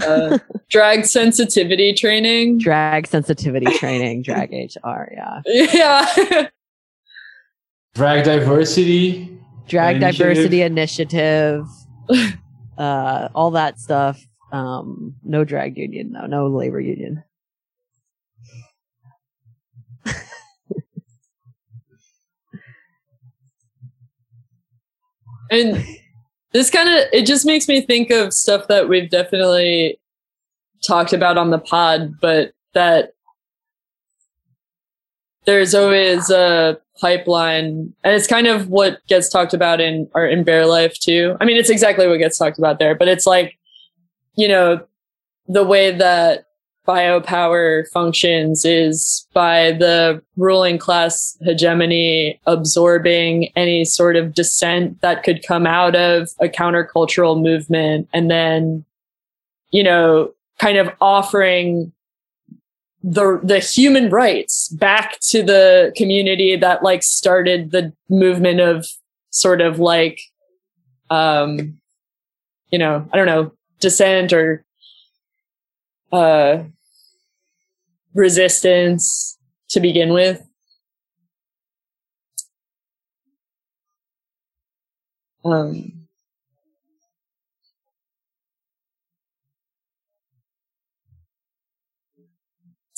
uh, drag sensitivity training. Drag sensitivity training, drag HR, yeah. Yeah. Drag diversity. Drag initiative. diversity initiative, uh, all that stuff. Um, no drag union, though, no labor union. And this kind of it just makes me think of stuff that we've definitely talked about on the pod but that there's always a pipeline and it's kind of what gets talked about in art in bear life too. I mean it's exactly what gets talked about there but it's like you know the way that biopower functions is by the ruling class hegemony absorbing any sort of dissent that could come out of a countercultural movement and then you know kind of offering the the human rights back to the community that like started the movement of sort of like um you know i don't know dissent or uh resistance to begin with. Um,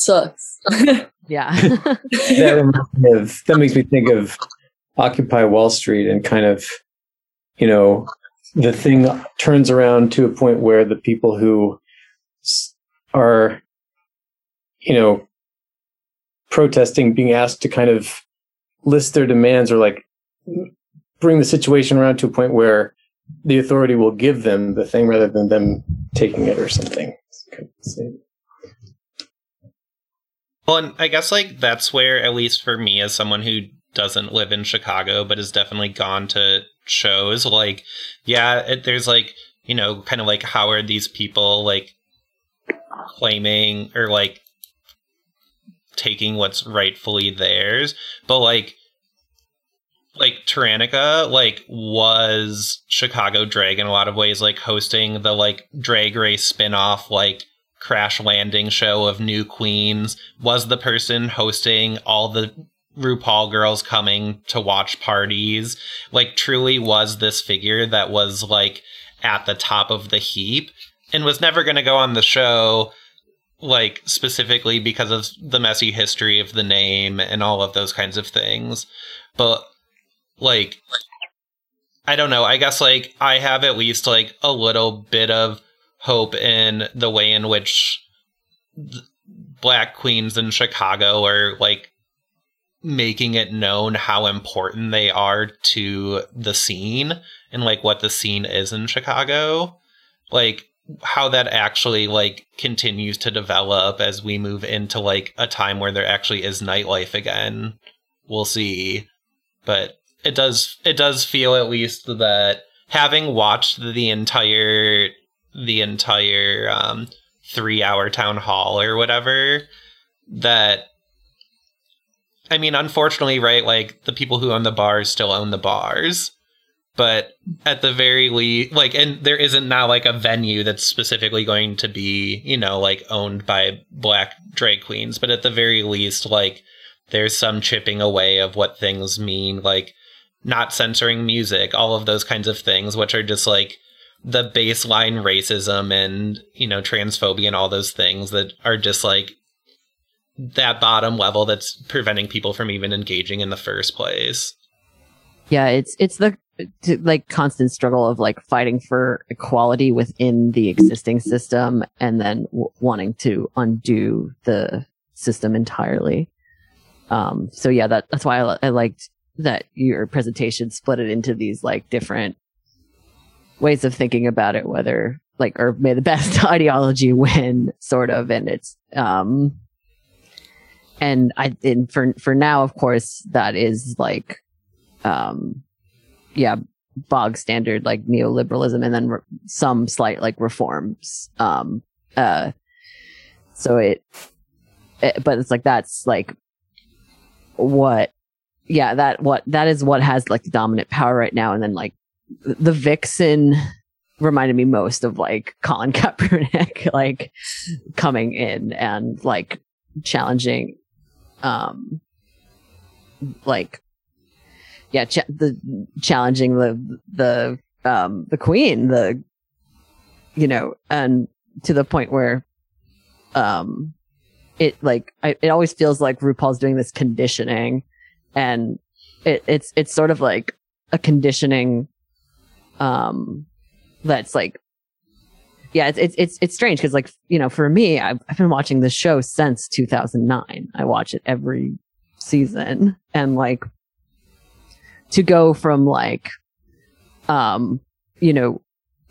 sucks. yeah. that reminds me of that makes me think of Occupy Wall Street and kind of, you know, the thing turns around to a point where the people who are, you know, protesting, being asked to kind of list their demands or like bring the situation around to a point where the authority will give them the thing rather than them taking it or something. Well, and I guess like that's where, at least for me, as someone who doesn't live in Chicago but has definitely gone to shows, like, yeah, it, there's like, you know, kind of like how are these people like claiming or like taking what's rightfully theirs, but like, like Tyrannica, like was Chicago drag in a lot of ways, like hosting the like drag race spin-off, like crash landing show of new queens was the person hosting all the RuPaul girls coming to watch parties like truly was this figure that was like at the top of the heap and was never going to go on the show like specifically because of the messy history of the name and all of those kinds of things but like I don't know I guess like I have at least like a little bit of hope in the way in which black queens in Chicago are like making it known how important they are to the scene and like what the scene is in Chicago. Like how that actually like continues to develop as we move into like a time where there actually is nightlife again. We'll see. But it does it does feel at least that having watched the entire the entire um, three hour town hall or whatever that i mean unfortunately right like the people who own the bars still own the bars but at the very least like and there isn't now like a venue that's specifically going to be you know like owned by black drag queens but at the very least like there's some chipping away of what things mean like not censoring music all of those kinds of things which are just like the baseline racism and you know transphobia and all those things that are just like that bottom level that's preventing people from even engaging in the first place. Yeah it's it's the t- like constant struggle of like fighting for equality within the existing system and then w- wanting to undo the system entirely. Um so yeah that that's why I, I liked that your presentation split it into these like different ways of thinking about it whether like or may the best ideology win sort of and it's um and i and for for now of course that is like um yeah bog standard like neoliberalism and then re- some slight like reforms um uh so it, it but it's like that's like what yeah that what that is what has like the dominant power right now. And then like the vixen reminded me most of like Colin Kaepernick, like coming in and like challenging, um, like yeah, ch- the challenging the the um the queen, the you know, and to the point where um it like I, it always feels like RuPaul's doing this conditioning and it, it's it's sort of like a conditioning um that's like yeah it's it's it's, it's strange because like you know for me I've, I've been watching this show since 2009 i watch it every season and like to go from like um you know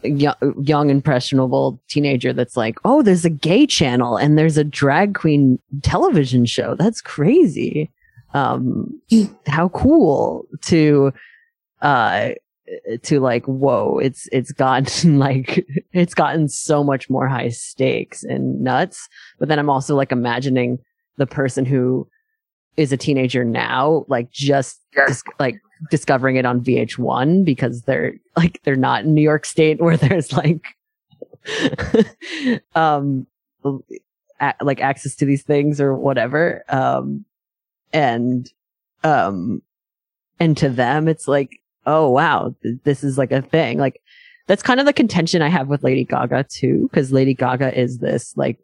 young, young impressionable teenager that's like oh there's a gay channel and there's a drag queen television show. That's crazy. Um how cool to uh to like whoa it's it's gotten like it's gotten so much more high stakes and nuts. But then i'm also like imagining the person who is a teenager now like just dis- like discovering it on vh1 because they're like they're not in new york state where there's like um a- like access to these things or whatever. Um and um and to them it's like oh wow th- this is like a thing. Like that's kind of the contention i have with lady gaga too because lady gaga is this like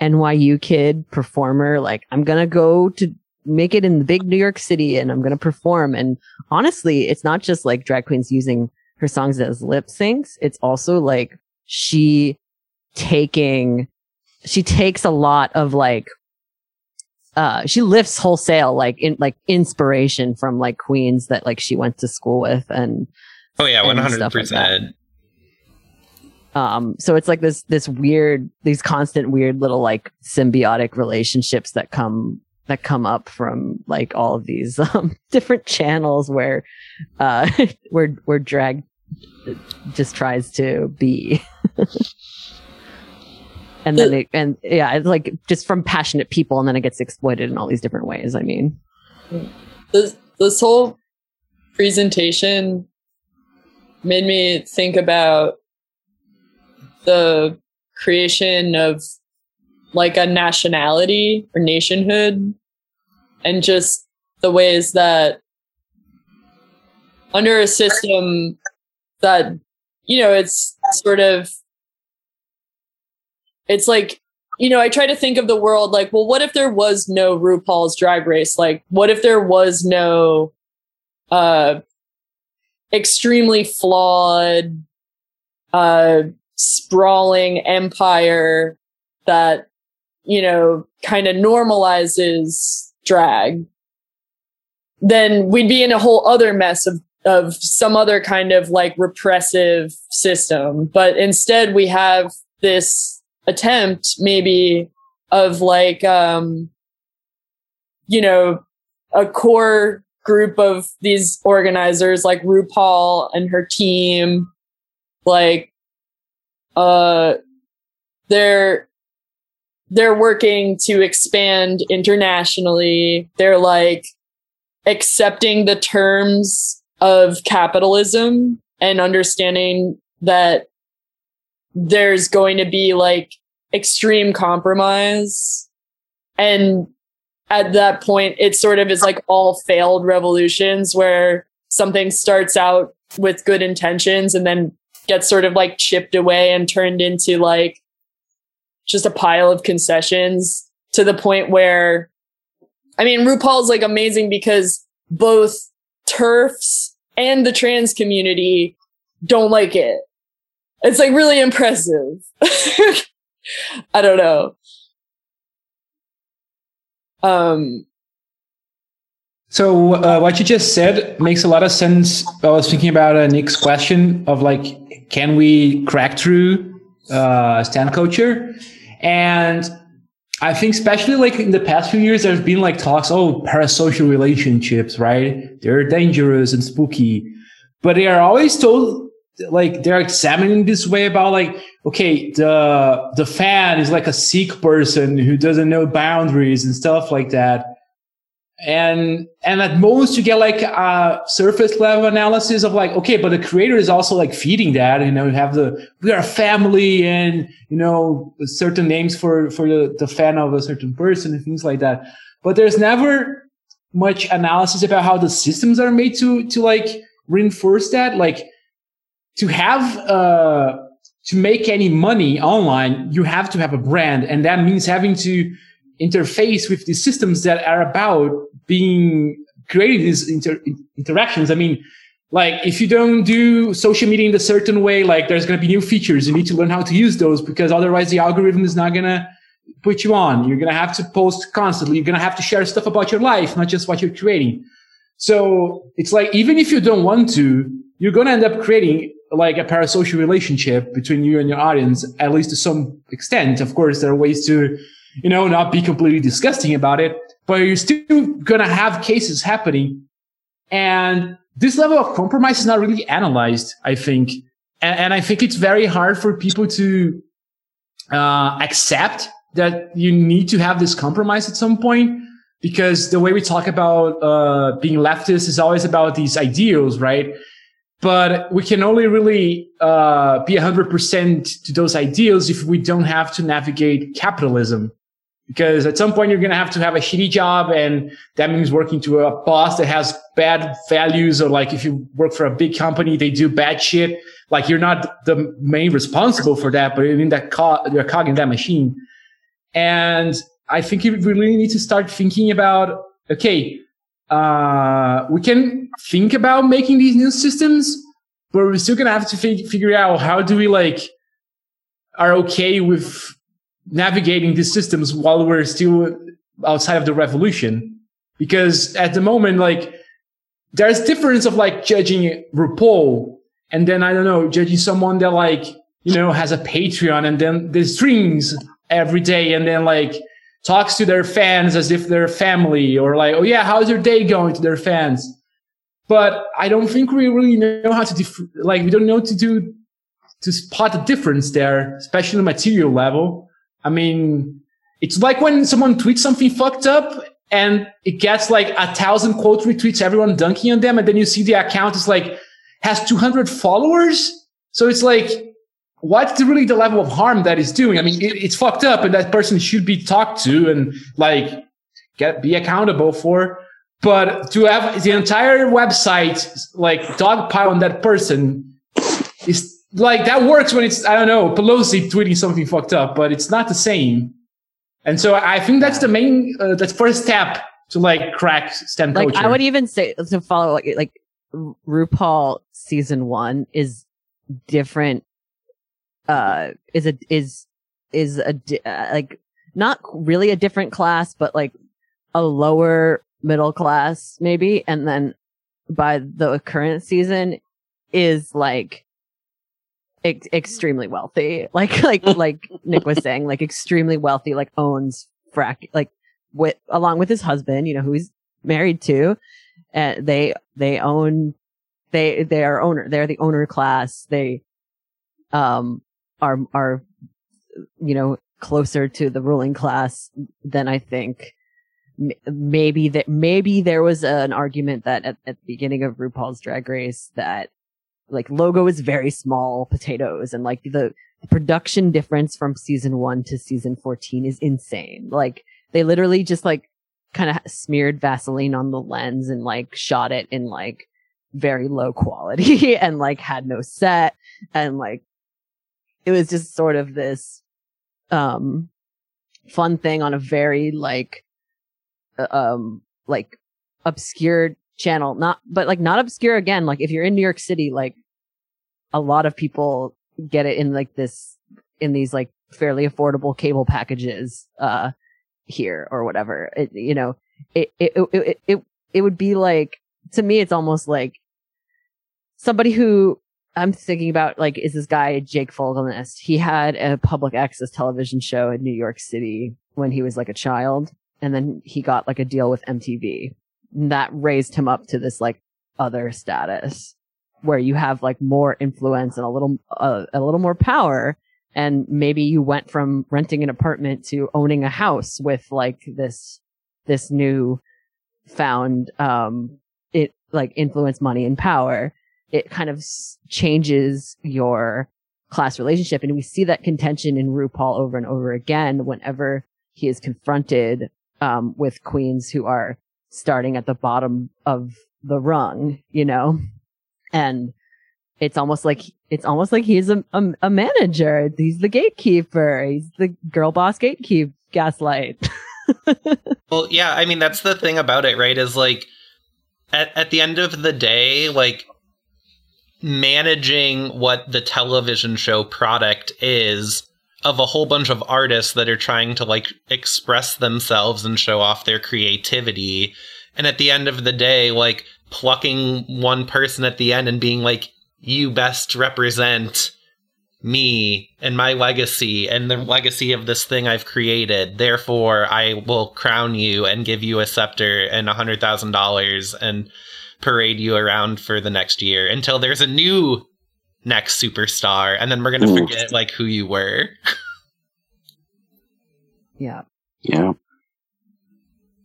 nyu kid performer like i'm gonna go to make it in the big new york city and i'm gonna perform and honestly it's not just like drag queens using her songs as lip syncs it's also like she taking she takes a lot of like uh she lifts wholesale like in like inspiration from like queens that like she went to school with and Oh yeah, hundred stuff like that. percent. um so it's like this this weird these constant weird little like symbiotic relationships that come that come up from like all of these um different channels where uh where where drag just tries to be. And then it and yeah it's like just from passionate people and then it gets exploited in all these different ways i mean. This this whole presentation made me think about the creation of like a nationality or nationhood and just the ways that under a system that you know it's sort of it's like you know i try to think of the world like well what if there was no rupaul's drag race? Like what if there was no uh extremely flawed uh sprawling empire that you know kind of normalizes drag then we'd be in a whole other mess of of some other kind of like repressive system. But instead we have this attempt maybe of like um you know a core group of these organizers like RuPaul and her team like uh they're they're working to expand internationally. They're like accepting the terms of capitalism and understanding that there's going to be like extreme compromise. And at that point it sort of is like all failed revolutions where something starts out with good intentions and then gets sort of like chipped away and turned into like just a pile of concessions to the point where I mean RuPaul's like amazing because both turfs and the trans community don't like it. It's like really impressive. I don't know. Um So uh, what you just said makes a lot of sense. I was thinking about uh, Nick's question of like, can we crack through uh, stan culture? And I think especially like in the past few years, there's been like talks, oh, parasocial relationships, right? They're dangerous and spooky, but they are always told like they're examining this way about like, okay, the the fan is like a sick person who doesn't know boundaries and stuff like that. And and at most you get like a surface level analysis of like okay but the creator is also like feeding that you know you have the we are family and you know certain names for for the, the fan of a certain person and things like that. But there's never much analysis about how the systems are made to to like reinforce that. Like to have uh to make any money online you have to have a brand. And that means having to interface with the systems that are about being creating these inter- interactions. I mean, like if you don't do social media in a certain way, like there's going to be new features. You need to learn how to use those because otherwise the algorithm is not going to put you on. You're going to have to post constantly. You're going to have to share stuff about your life, not just what you're creating. So it's like, even if you don't want to, you're going to end up creating like a parasocial relationship between you and your audience, at least to some extent. Of course, there are ways to you know, not be completely disgusting about it, but you're still going to have cases happening. And this level of compromise is not really analyzed, I think. And, and I think it's very hard for people to uh, accept that you need to have this compromise at some point because the way we talk about uh, being leftist is always about these ideals, right? But we can only really uh, be 100% to those ideals if we don't have to navigate capitalism because at some point you're going to have to have a shitty job and that means working to a boss that has bad values or like if you work for a big company they do bad shit. Like you're not the main responsible for that but you're in that co- you're cog in that machine. And i think you really need to start thinking about okay uh, we can think about making these new systems but we're still going to have to fig- figure out how do we like are okay with navigating these systems while we're still outside of the revolution. Because at the moment, like, there's difference of like judging RuPaul and then I don't know, judging someone that like, you know, has a Patreon and then they streams every day and then like talks to their fans as if they're family or like, oh yeah, how's your day going to their fans? But I don't think we really know how to, dif- like, we don't know to do, to spot the difference there, especially on the material level. I mean, it's like when someone tweets something fucked up and it gets like a thousand quote retweets, everyone dunking on them. And then you see the account is like, has 200 followers. So it's like, what's really the level of harm that is doing? I mean, it, it's fucked up and that person should be talked to and like get, be accountable for. But to have the entire website like dogpile on that person is like that works when it's I don't know Pelosi tweeting something fucked up, but it's not the same. And so I think that's the main uh, that's first step to like crack stan like culture. I would even say to follow like like RuPaul season one is different. Uh, is a is is a di- uh, like not really a different class, but like a lower middle class maybe, and then by the current season is like ex- extremely wealthy, like like like Nick was saying, like extremely wealthy, like owns frack, like with along with his husband, you know, who he's married to, and they they own they they are owner they're the owner class. They um are are you know closer to the ruling class than I think. Maybe that maybe there was an argument that at, at the beginning of RuPaul's Drag Race that like logo is very small potatoes and like the, the production difference from season one to season 14 is insane. Like they literally just like kind of smeared Vaseline on the lens and like shot it in like very low quality and like had no set and like it was just sort of this um fun thing on a very like uh, um like obscure channel not but like not obscure again. Like if you're in new york city like a lot of people get it in like this in these like fairly affordable cable packages uh here or whatever. It, you know it it, it it it would be like to me it's almost like somebody who i'm thinking about like is this guy jake fogelnest he had a public access television show in new york city when he was like a child and then he got like a deal with mtv that raised him up to this like other status where you have like more influence and a little uh, a little more power. And maybe you went from renting an apartment to owning a house with like this this new found um it like influence money and power. It kind of changes your class relationship. And we see that contention in RuPaul over and over again whenever he is confronted um with queens who are starting at the bottom of the rung you know? And it's almost like it's almost like he's a, a, a manager. He's the gatekeeper. He's the girl boss gatekeep gaslight. Well, yeah, I mean that's the thing about it, right? Is like at at the end of the day, like managing what the television show product is of a whole bunch of artists that are trying to like express themselves and show off their creativity. And at the end of the day, like plucking one person at the end and being like, you best represent me and my legacy and the legacy of this thing I've created. Therefore, I will crown you and give you a scepter and a hundred thousand dollars and parade you around for the next year until there's a new next superstar, and then we're gonna Ooh. forget like who you were. yeah Yeah.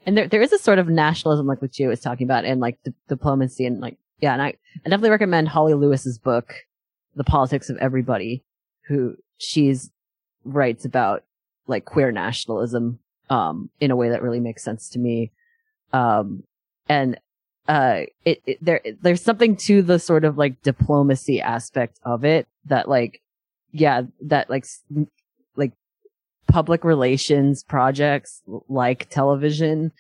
and there there is a sort of nationalism like what Gia was talking about and like di- diplomacy and like yeah and I, I definitely recommend Holly Lewis's book The Politics of Everybody who she's writes about like queer nationalism um in a way that really makes sense to me um and uh it, it there there's something to the sort of like diplomacy aspect of it that like yeah that like like public relations projects like television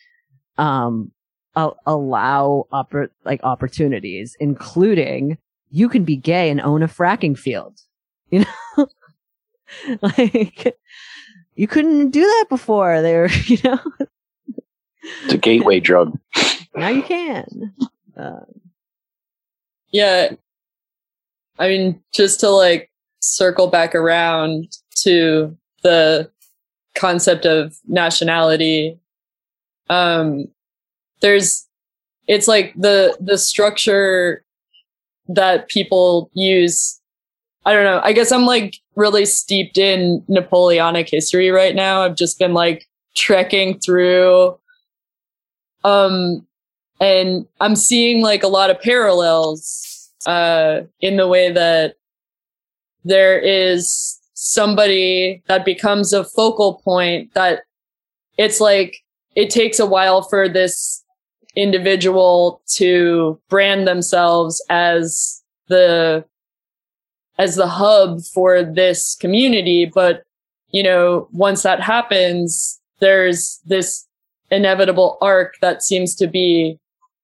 um a- allow oppor- like opportunities including you can be gay and own a fracking field you know like you couldn't do that before there you know It's a gateway drug. Now you can uh, Yeah. I mean, just to like circle back around to the concept of nationality, um, there's, it's like the, the structure that people use. I don't know. I guess I'm like really steeped in Napoleonic history right now. I've just been like trekking through, um, and I'm seeing like a lot of parallels uh, in the way that there is somebody that becomes a focal point that it's like it takes a while for this individual to brand themselves as the as the hub for this community. But you know once that happens there's this inevitable arc that seems to be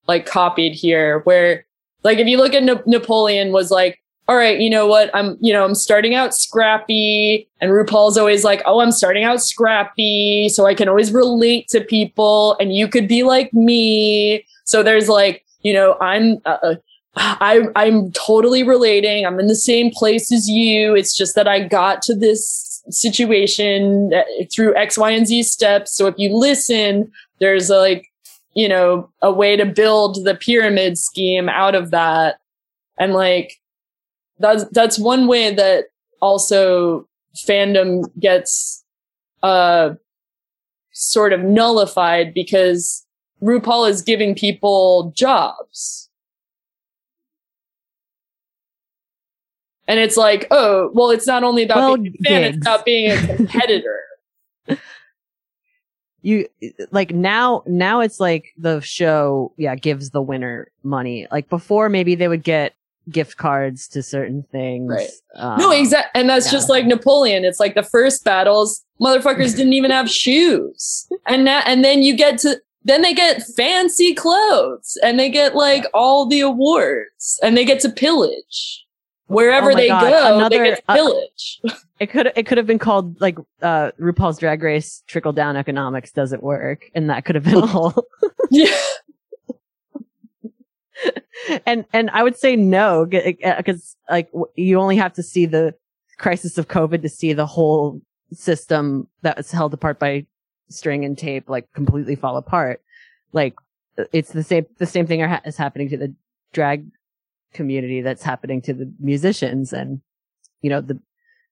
like copied here where like if you look at Na- napoleon was like all right you know what i'm you know i'm starting out scrappy and rupaul's always like oh i'm starting out scrappy so i can always relate to people and you could be like me so there's like you know i'm uh, I, I'm totally relating. I'm in the same place as you. It's just that I got to this situation uh, through X, Y, and Z steps. So if you listen, there's like, you know, a way to build the pyramid scheme out of that. And like, that's, that's one way that also fandom gets, uh, sort of nullified because RuPaul is giving people jobs. And it's like, oh, well, it's not only about Well, being a fan, it's about being a competitor. You like now now it's like the show yeah gives the winner money like before maybe they would get gift cards to certain things Right. um, no, exact, and that's yeah. just like Napoleon. It's like the first battles, motherfuckers didn't even have shoes, and now and then you get to then they get fancy clothes, and they get like all the awards, and they get to pillage wherever Oh they God, go. another- they get to uh, it could it could have been called like uh RuPaul's Drag Race trickle down economics doesn't work and that could have been a whole yeah and and I would say no because like you only have to see the crisis of COVID to see the whole system that was held apart by string and tape like completely fall apart. Like it's the same the same thing are ha- is happening to the drag community that's happening to the musicians and you know the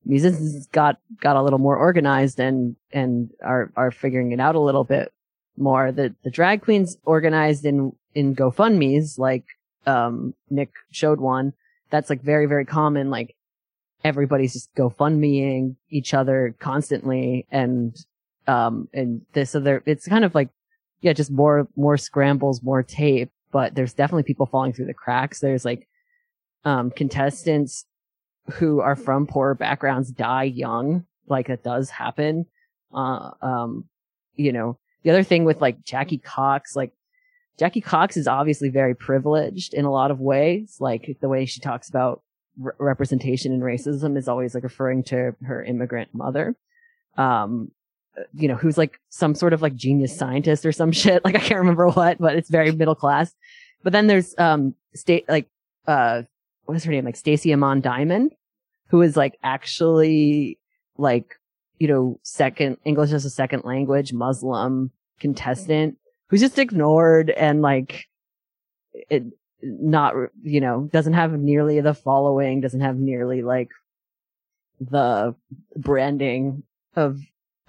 musicians got got a little more organized and and are are figuring it out a little bit more. The the drag queens organized in in GoFundmes, like um Nick showed one. That's like very very common. Like everybody's just GoFundMeing each other constantly, and um and this other. It's kind of like yeah, just more more scrambles, more tape. But there's definitely people falling through the cracks. There's like um contestants who are from poorer backgrounds die young. Like that does happen. Uh, um, you know, the other thing with like Jackie Cox, like Jackie Cox is obviously very privileged in a lot of ways. Like the way she talks about re- representation and racism is always like referring to her immigrant mother. Um, you know, who's like some sort of like genius scientist or some shit. Like I can't remember what, but it's very middle class. But then there's, um, state, like, uh, what is her name? Like Stacey Amon Diamond, who is like actually like, you know, second English as a second language Muslim contestant who's just ignored and like it not, you know, doesn't have nearly the following, doesn't have nearly like the branding of,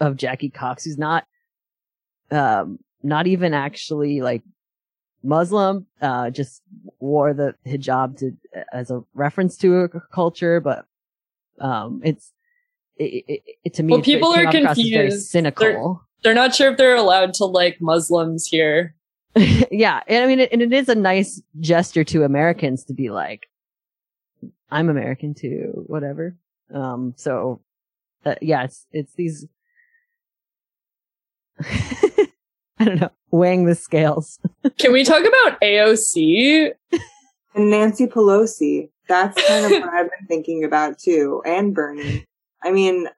of Jackie Cox, who's not, um, not even actually like Muslim, uh, just wore the hijab to, as a reference to a culture, but, um, it's, it, it, it to me, well, people are as very confused. cynical. They're, they're not sure if they're allowed to like Muslims here. yeah, and I mean, it, and it is a nice gesture to Americans to be like, "I'm American too," whatever. Um, so, uh, yeah, it's it's these. I don't know, weighing the scales. Can we talk about AOC? And Nancy Pelosi. That's kind of what I've been thinking about too. And Bernie. I mean,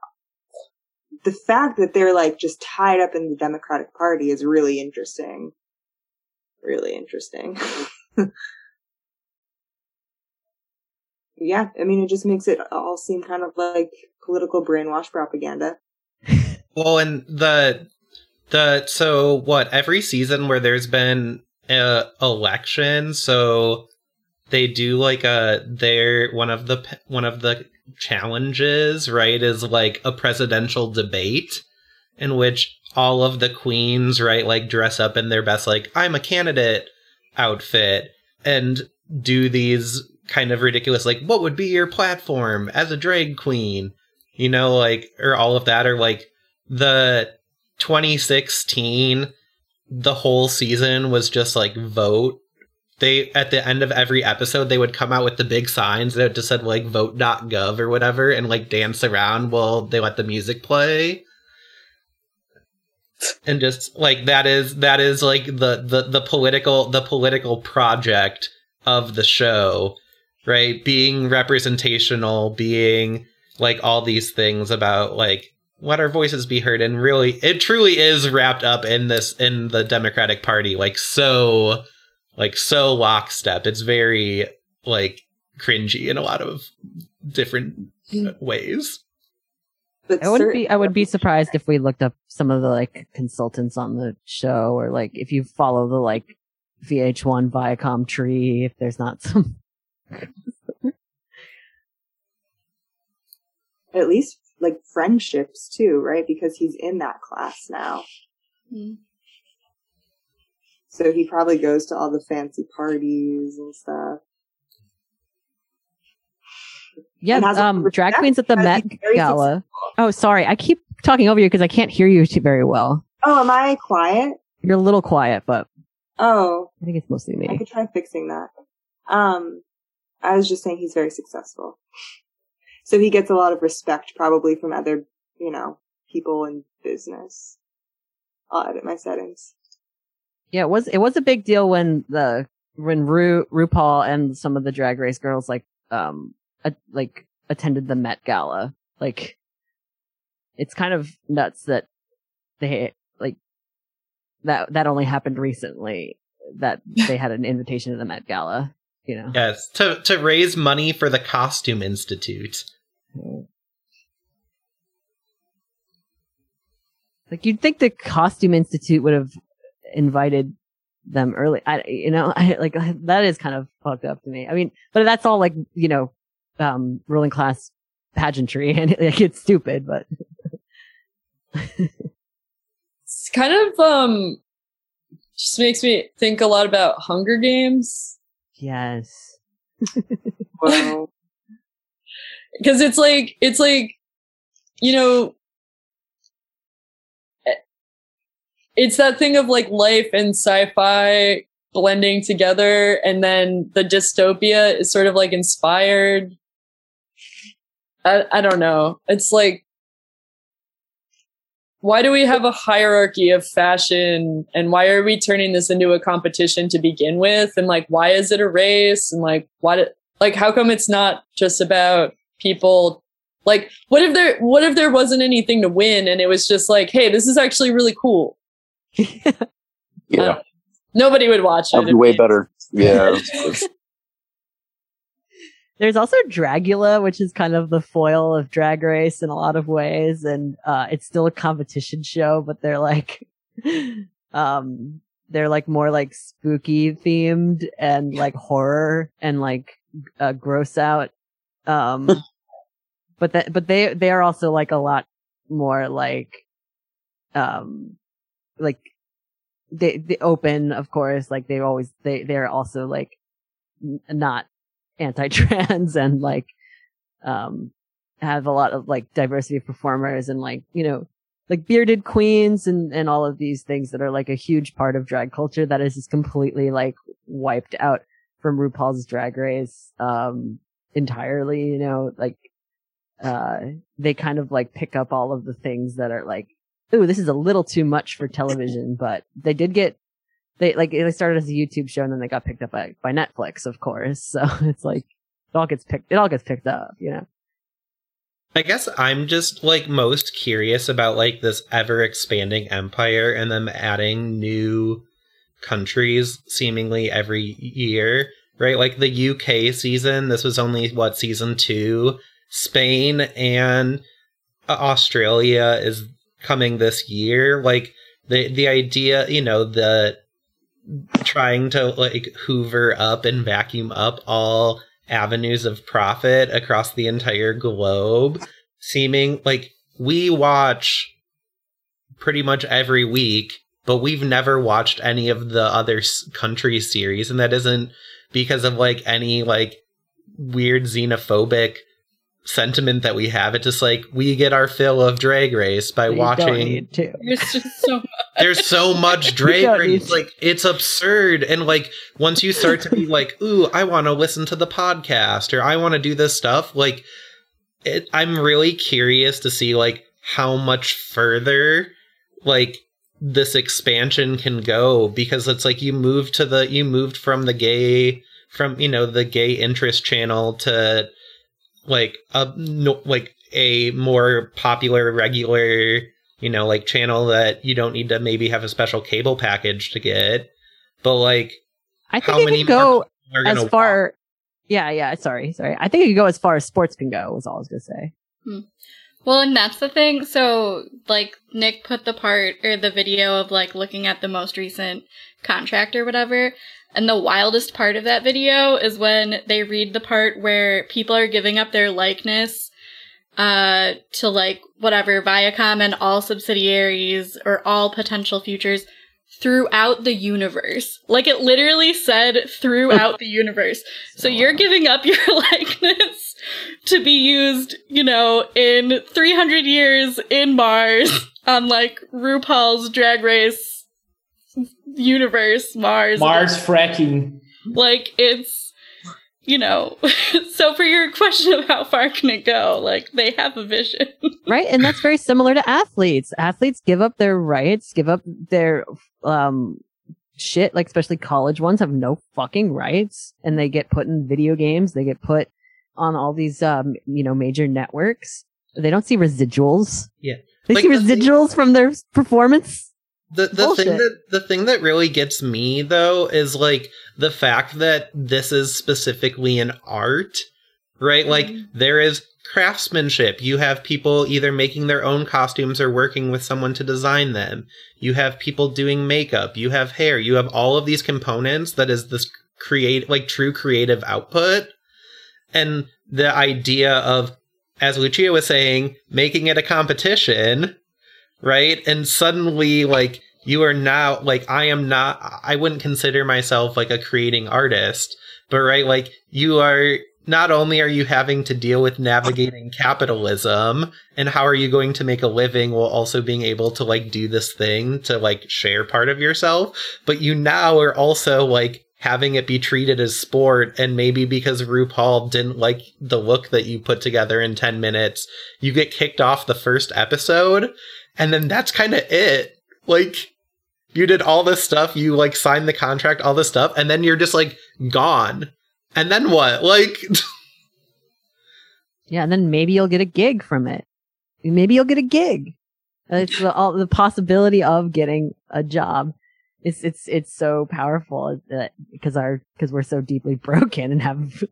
the fact that they're like just tied up in the Democratic Party is really interesting. Really interesting. yeah, I mean, it just makes it all seem kind of like political brainwash propaganda. Well, and the the so what every season where there's been a election, so they do like a they're one of the one of the challenges, right, is like a presidential debate in which all of the queens, right, like dress up in their best like I'm a candidate outfit and do these kind of ridiculous like what would be your platform as a drag queen? You know, like or all of that or like the 2016 the whole season was just like vote. They at the end of every episode they would come out with the big signs that just said like vote.gov or whatever and like dance around while they let the music play. And just like that is that is like the the the political the political project of the show right? Being representational being like all these things about like let our voices be heard and really it truly is wrapped up in this in the democratic party like so like so lockstep it's very like cringy in a lot of different ways I wouldn't be. I would be surprised if we looked up some of the like consultants on the show, or like if you follow the like VH1 Viacom tree, if there's not some. At least like friendships too, right? Because he's in that class now. So he probably goes to all the fancy parties and stuff. Yeah, And has a um, drag queens at the because Met he's very Gala. Oh, sorry, I keep talking over you because I can't hear you too very well. Oh, am I quiet? You're a little quiet, but Oh, I think it's mostly me. I could try fixing that. Um, I was just saying he's very successful. So he gets a lot of respect probably from other, you know, people in business. I'll edit my settings. Yeah, it was it was a big deal when the when Ru RuPaul and some of the Drag Race girls like um a, like attended the Met Gala. Like, it's kind of nuts that they like that that only happened recently that they had an invitation to the Met Gala. You know. yes to to raise money for the costume institute Like you'd think the Costume Institute would have invited them early. I, you know, I like that is kind of fucked up to me. I mean, but that's all like you know, um, ruling class pageantry, and like it's stupid, but It's kind of um just makes me think a lot about Hunger Games. Yes. Wow. Because it's like it's like you know eh, it's that thing of like life and sci-fi blending together and then the dystopia is sort of like inspired. I, I don't know. It's like why do we have a hierarchy of fashion and why are we turning this into a competition to begin with? And like why is it a race? And like do, like how come it's not just about people like what if there what if there wasn't anything to win and it was just like hey this is actually really cool Yeah, nobody would watch that'd it be way better. Yeah, There's also Dragula, which is kind of the foil of Drag Race in a lot of ways, and uh, it's still a competition show, but they're like, um, they're like more like spooky themed and like horror and like uh, gross out. Um, but that but they they are also like a lot more like, um, like they they open of course like they always they they're also like n- not anti-trans and like um have a lot of like diversity of performers and like you know like bearded queens and and all of these things that are like a huge part of drag culture that is just completely like wiped out from RuPaul's drag race. Um entirely you know like uh they kind of like pick up all of the things that are like ooh this is a little too much for television but they did get they like they started as a YouTube show and then they got picked up by, by Netflix, of course. So it's like it all gets picked. It all gets picked up, you know. I guess I'm just like most curious about like this ever expanding empire and them adding new countries seemingly every year, right? Like the UK season, this was only what season 2. Spain and Australia is coming this year. Like the the idea, you know, the trying to like hoover up and vacuum up all avenues of profit across the entire globe seeming like we watch pretty much every week but we've never watched any of the other country series and that isn't because of like any like weird xenophobic sentiment that we have it's just like we get our fill of drag race by You don't watching need to. There's just so much. there's so much drag don't race need- like it's absurd and like once you start to be like ooh i want to listen to the podcast or i want to do this stuff like it, i'm really curious to see like how much further like this expansion can go because it's like you moved to the you moved from the gay from you know the gay interest channel to like a no, like a more popular regular you know like channel that you don't need to maybe have a special cable package to get but like I think how it many can go are as gonna far. Yeah, yeah. Sorry, sorry. I think it can go as far as sports can go. Was all I was gonna say. Hmm. Well, and that's the thing. So, like, Nick put the part or the video of like looking at the most recent contract or whatever. And the wildest part of that video is when they read the part where people are giving up their likeness uh, to like whatever Viacom and all subsidiaries or all potential futures throughout the universe. Like it literally said throughout the universe. So you're giving up your likeness to be used, you know, in 300 years in Mars on like RuPaul's Drag Race universe, Mars. Mars fracking. Like it's, you know, so for your question of how far can it go, like they have a vision. right and that's very similar to athletes athletes give up their rights give up their um shit like especially college ones have no fucking rights and they get put in video games they get put on all these um you know major networks. They don't see residuals. Yeah. They Like see the thing- residuals from their performance? The the thing that the thing that really gets me though is like the fact that this is specifically an art right? Like there is craftsmanship. You have people either making their own costumes or working with someone to design them. You have people doing makeup. You have hair. You have all of these components that is this create like true creative output and the idea of as lucia was saying making it a competition right? And suddenly, like, you are now like I am not I wouldn't consider myself like a creating artist, but right like you are not only are you having to deal with navigating capitalism and how are you going to make a living while also being able to like do this thing to like share part of yourself, but you now are also like having it be treated as sport and maybe because RuPaul didn't like the look that you put together in 10 minutes, you get kicked off the first episode and then that's kind of it. Like you did all this stuff, you like signed the contract, all this stuff, and then you're just like gone. And then what? Like Yeah, and then maybe you'll get a gig from it. Maybe you'll get a gig. It's the, all, the possibility of getting a job. It's it's it's so powerful that because our because we're so deeply broken and have.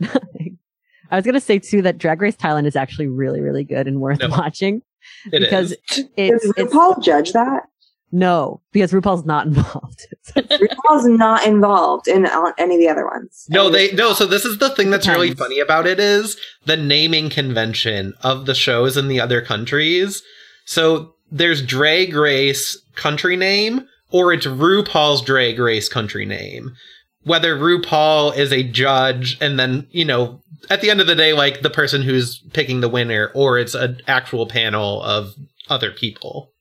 nothing. I was gonna say too that Drag Race Thailand is actually really really good and worth No. watching It because is. it's Does it's RuPaul judge that? no because RuPaul's not involved. RuPaul's not involved in any of the other ones. No, they no. So this is the thing that's really funny about it is the naming convention of the shows in the other countries. So there's Drag Race country name, or it's RuPaul's Drag Race country name. Whether RuPaul is a judge, and then you know, at the end of the day, like the person who's picking the winner, or it's an actual panel of other people.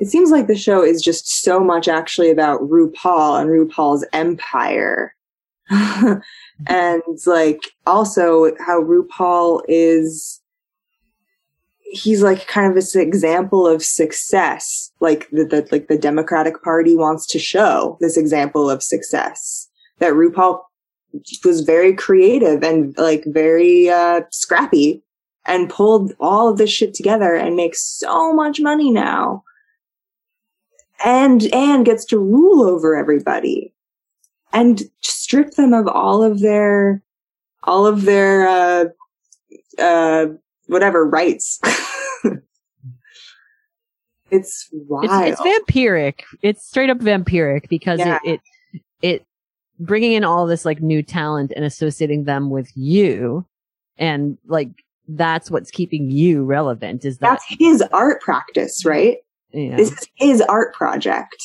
It seems like the show is just so much actually about RuPaul and RuPaul's empire. and like also how RuPaul is he's like kind of this example of success like that the, like the democratic party wants to show this example of success that RuPaul was very creative and like very uh scrappy and pulled all of this shit together and makes so much money now and and gets to rule over everybody and strip them of all of their all of their uh uh whatever rights it's wild It's, it's vampiric. It's straight up vampiric because Yeah. it, it it bringing in all this like new talent and associating them with you, and like that's what's keeping you relevant. Is that that's his art practice right yeah. this is his art project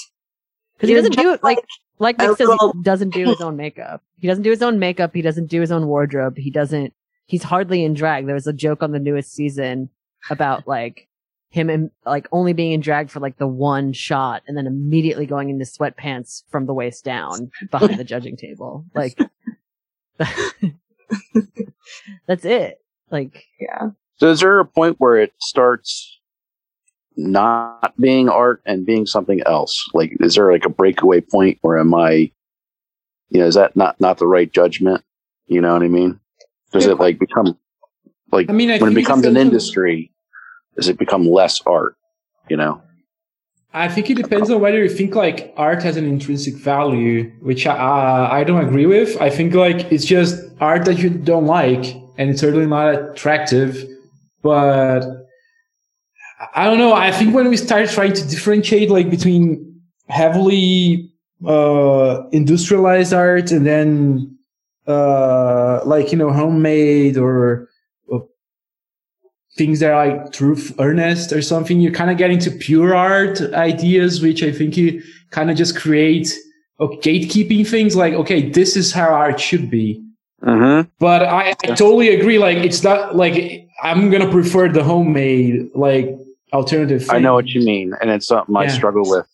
because he doesn't do it like like Nick says little- he doesn't do his own makeup. He doesn't do his own makeup. He doesn't do his own wardrobe. He doesn't. He's hardly in drag. There was a joke on the newest season about like him in, like only being in drag for like the one shot and then immediately going into sweatpants from the waist down behind the judging table. Like that's it. Like yeah. So is there a point where it starts not being art and being something else? Like, is there like a breakaway point where am I, you know, is that not not the right judgment? You know what I mean? Does it like become like I mean, I when it becomes an industry? Does it become less art? You know? I think it depends on whether you think like art has an intrinsic value, which I, uh, I don't agree with. I think like it's just art that you don't like, and it's certainly not attractive. But I don't know. I think when we start trying to differentiate like between heavily uh, industrialized art and then uh, like you know homemade or or things that are like true earnest or something, you kind of get into pure art ideas, which I think you kind of just create okay, gatekeeping things like, okay, this is how art should be. Mm-hmm. But I, I totally agree. Like, it's not like I'm to prefer the homemade, like, alternative I know what you mean, and it's something I struggle with.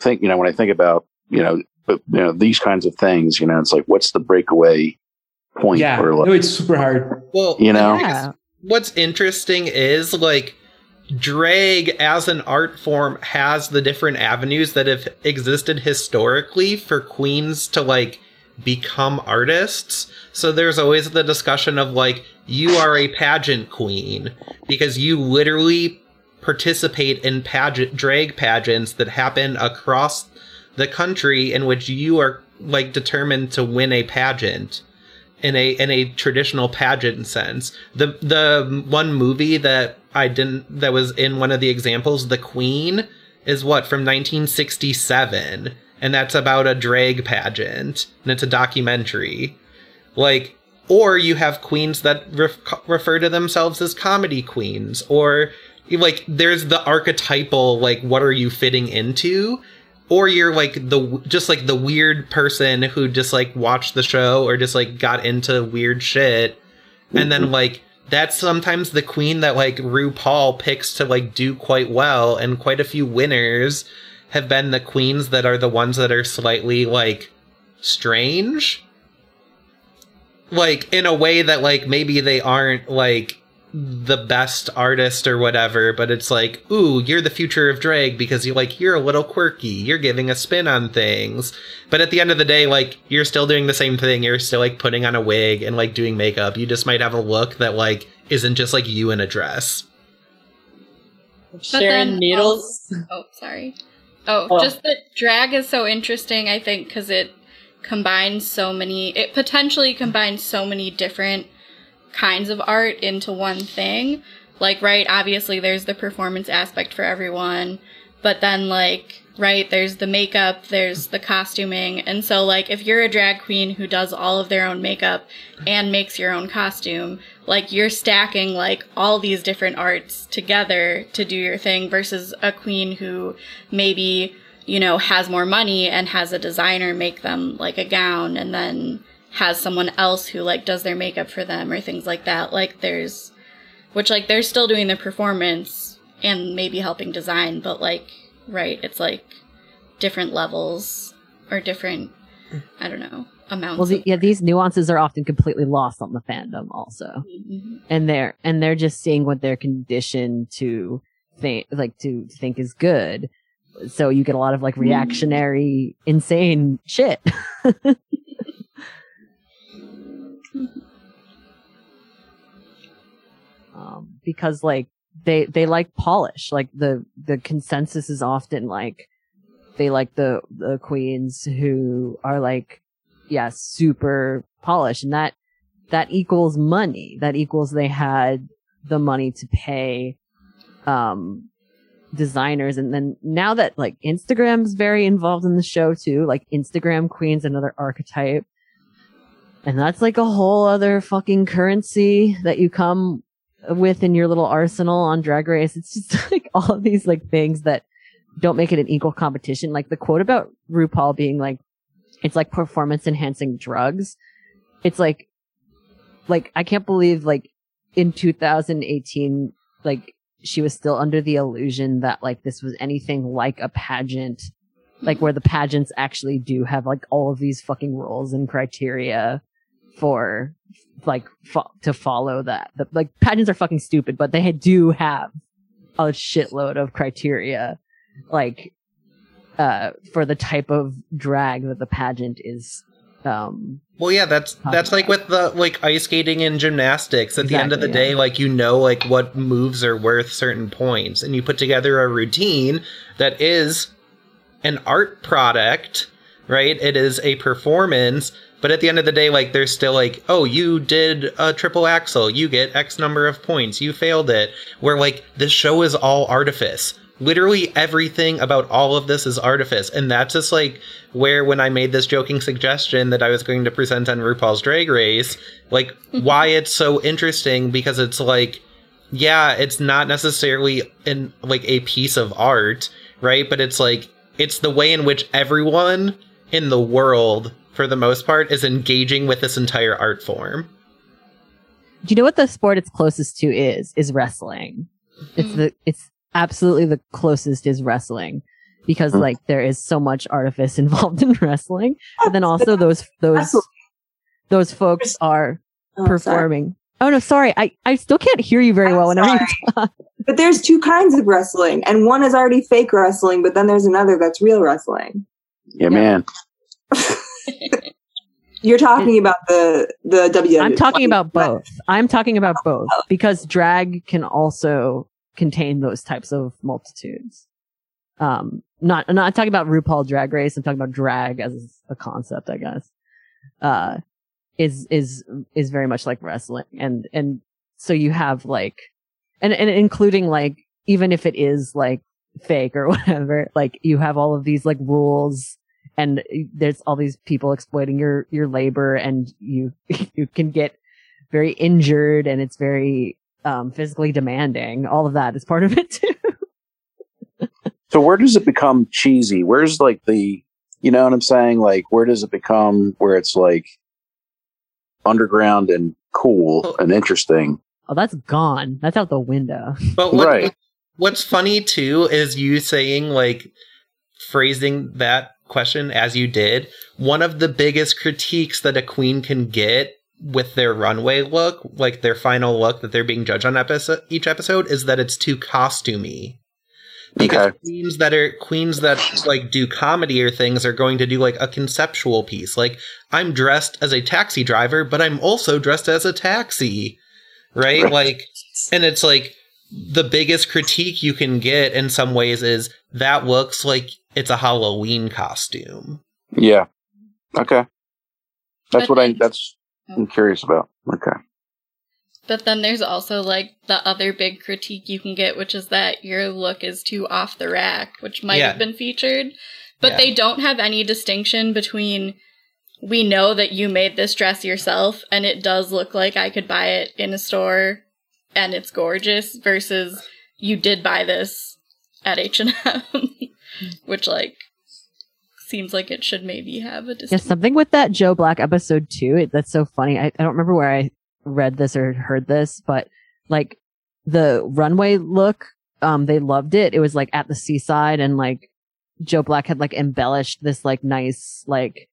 Think you know when I think about you know, but you know these kinds of things. You know, it's like what's the breakaway point? Yeah, Or like, no, it's super hard. Well, You know? I guess what's interesting is like drag as an art form has the different avenues that have existed historically for queens to like become artists. So there's always the discussion of like you are a pageant queen because you literally participate in pageant drag pageants that happen across the country in which you are like determined to win a pageant in a in a traditional pageant sense. The the one movie that I didn't that was in one of the examples, The Queen, is what from 1967, and that's about a drag pageant, and it's a documentary. Like, or you have queens that ref- refer to themselves as comedy queens, or like there's the archetypal like what are you fitting into or you're like the just like the weird person who just like watched the show or just like got into weird shit. And then mm-hmm. like that's sometimes the queen that like RuPaul picks to like do quite well. And quite a few winners have been the queens that are the ones that are slightly like strange. Like in a way that like maybe they aren't like the best artist or whatever, but it's like, ooh, you're the future of drag because you like you're a little quirky, you're giving a spin on things. But at the end of the day, like you're still doing the same thing. You're still like putting on a wig and like doing makeup. You just might have a look that like isn't just like you in a dress. Sharon then Needles. also- oh, sorry. Oh, Oh. just that drag is so interesting, I think, because it combines so many, it potentially combines so many different kinds of art into one thing. Like, right, obviously there's the performance aspect for everyone, but then, like, right, there's the makeup, there's the costuming. And so, like, if you're a drag queen who does all of their own makeup and makes your own costume, like, you're stacking, like, all these different arts together to do your thing versus a queen who maybe, you know, has more money and has a designer make them, like, a gown and then has someone else who, like, does their makeup for them or things like that. Like, there's, which, like, they're still doing the performance and maybe helping design, but, like, right, it's like different levels or different, I don't know, amounts. Well, the, yeah, these nuances are often completely lost on the fandom, also, Mhm. and they're and they're just seeing what they're conditioned to think, like to think is good. So you get a lot of like reactionary, insane shit. because like they they like polish. Like the the consensus is often like they like the the queens who are like yeah super polished, and that that equals money. That equals they had the money to pay um designers and then now that like Instagram's very involved in the show too, like Instagram queens another archetype. And that's like a whole other fucking currency that you come with in your little arsenal on Drag Race. It's just like all of these like things that don't make it an equal competition. Like the quote about RuPaul being like, it's like performance enhancing drugs. It's like, like I can't believe like in 2018, like she was still under the illusion that like this was anything like a pageant, like where the pageants actually do have like all of these fucking rules and criteria for like fo- to follow that. The, like pageants are fucking stupid, but they do have a shitload of criteria, like uh for the type of drag that the pageant is. Um, Well, yeah, that's that's like with the like ice skating and gymnastics. At the end of the Exactly, day, like you know, like what moves are worth certain points, and you put together a routine that is an art product, right? It is a performance, but at the end of the day, like there's still like, oh, you did a triple axel, you get X number of points, you failed it. Where like this show is all artifice. Literally everything about all of this is artifice. And that's just like where when I made this joking suggestion that I was going to present on RuPaul's Drag Race, like why it's so interesting because it's like yeah, it's not necessarily in like a piece of art, right? But it's like it's the way in which everyone in the world, for the most part, is engaging with this entire art form. do you know what the sport it's closest to is? Is wrestling. It's the it's absolutely the closest is wrestling because Mm. like there is so much artifice involved in wrestling, but then also those those those folks are Oh, sorry. performing. Oh no, sorry, I I still can't hear you very well whenever you talk. But there's two kinds of wrestling, and one is already fake wrestling, but then there's another that's real wrestling. Yeah, man. You're talking about the the WWE. I'm talking about both. I'm talking about both because drag can also contain those types of multitudes. Um, not, I'm not talking about RuPaul Drag Race. I'm talking about drag as a concept, I guess. Uh, is, is, is very much like wrestling. And, and so you have like, and, and including like, even if it is like fake or whatever, like you have all of these like rules and there's all these people exploiting your, your labor and you, you can get very injured and it's very, um, physically demanding. All of that is part of it too. So where does it become cheesy? Where's like the, you know what I'm saying? Like where does it become where it's like underground and cool and interesting? Oh, that's gone. That's out the window. But what, what's funny too is you saying like phrasing that question as you did. One of the biggest critiques that a queen can get with their runway look, like their final look that they're being judged on episode each episode, is that it's too costumey. Because Okay. queens that are queens that like do comedy or things are going to do like a conceptual piece. Like I'm dressed as a taxi driver, but I'm also dressed as a taxi. Right? Right. Like and it's like the biggest critique you can get in some ways is that looks like it's a Halloween costume. Yeah. Okay. That's But what I, then- that's, I'm oh. curious about. Okay. But then there's also like the other big critique you can get, which is that your look is too off the rack, which might Yeah. have been featured. But Yeah. they don't have any distinction between we know that you made this dress yourself and it does look like I could buy it in a store and it's gorgeous versus you did buy this at H&M, which like seems like it should maybe have a Yeah, something with that Joe Black episode too. It, that's so funny. I, I don't remember where I read this or heard this, but like the runway look, um, they loved it. It was like at the seaside and like Joe Black had like embellished this like nice like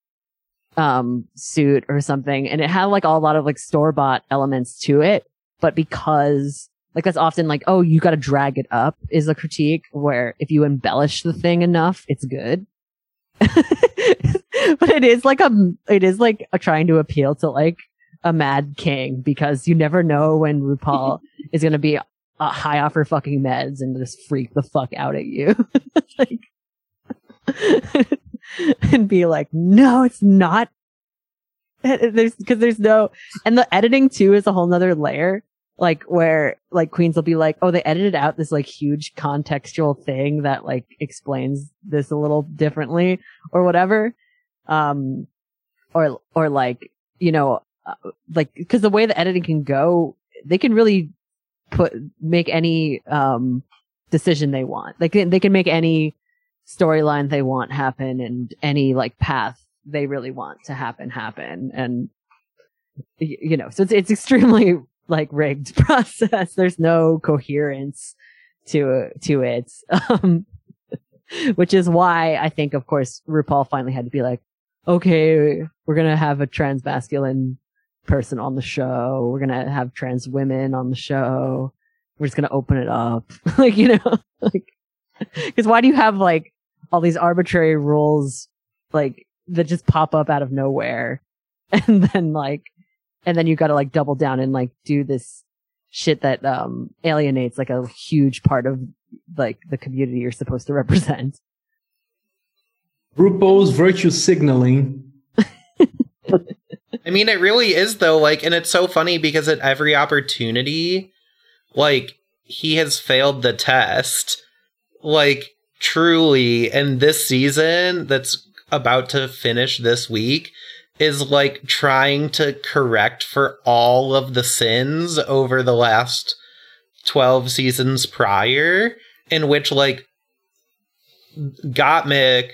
um suit or something and it had like a lot of like store bought elements to it but because like that's often like oh you got to drag it up is a critique where if you embellish the thing enough it's good. But it is like a it is like a trying to appeal to like a mad king because you never know when RuPaul is going to be uh, high off her fucking meds and just freak the fuck out at you. Like and be like no it's not. There's because there's no and the editing too is a whole nother layer like where like queens will be like oh they edited out this like huge contextual thing that like explains this a little differently or whatever. Um or or like you know uh, like because the way the editing can go they can really put make any um decision they want. They can they can make any storyline they want happen and any like path they really want to happen happen. And you know so it's it's extremely like rigged process. There's no coherence to to it um which is why i think of course rupaul finally had to be like okay we're gonna have a trans masculine person on the show. We're gonna have trans women on the show. We're just gonna open it up. Like you know like because why do you have like all these arbitrary rules like that just pop up out of nowhere? And then like and then you got to like double down and like do this shit that um alienates like a huge part of like the community you're supposed to represent RuPaul's virtue signaling. I mean, it really is though. Like, and it's so funny because at every opportunity, like he has failed the test. Like, truly, and this season that's about to finish this week is like trying to correct for all of the sins over the last 12 seasons prior, in which like Gottmik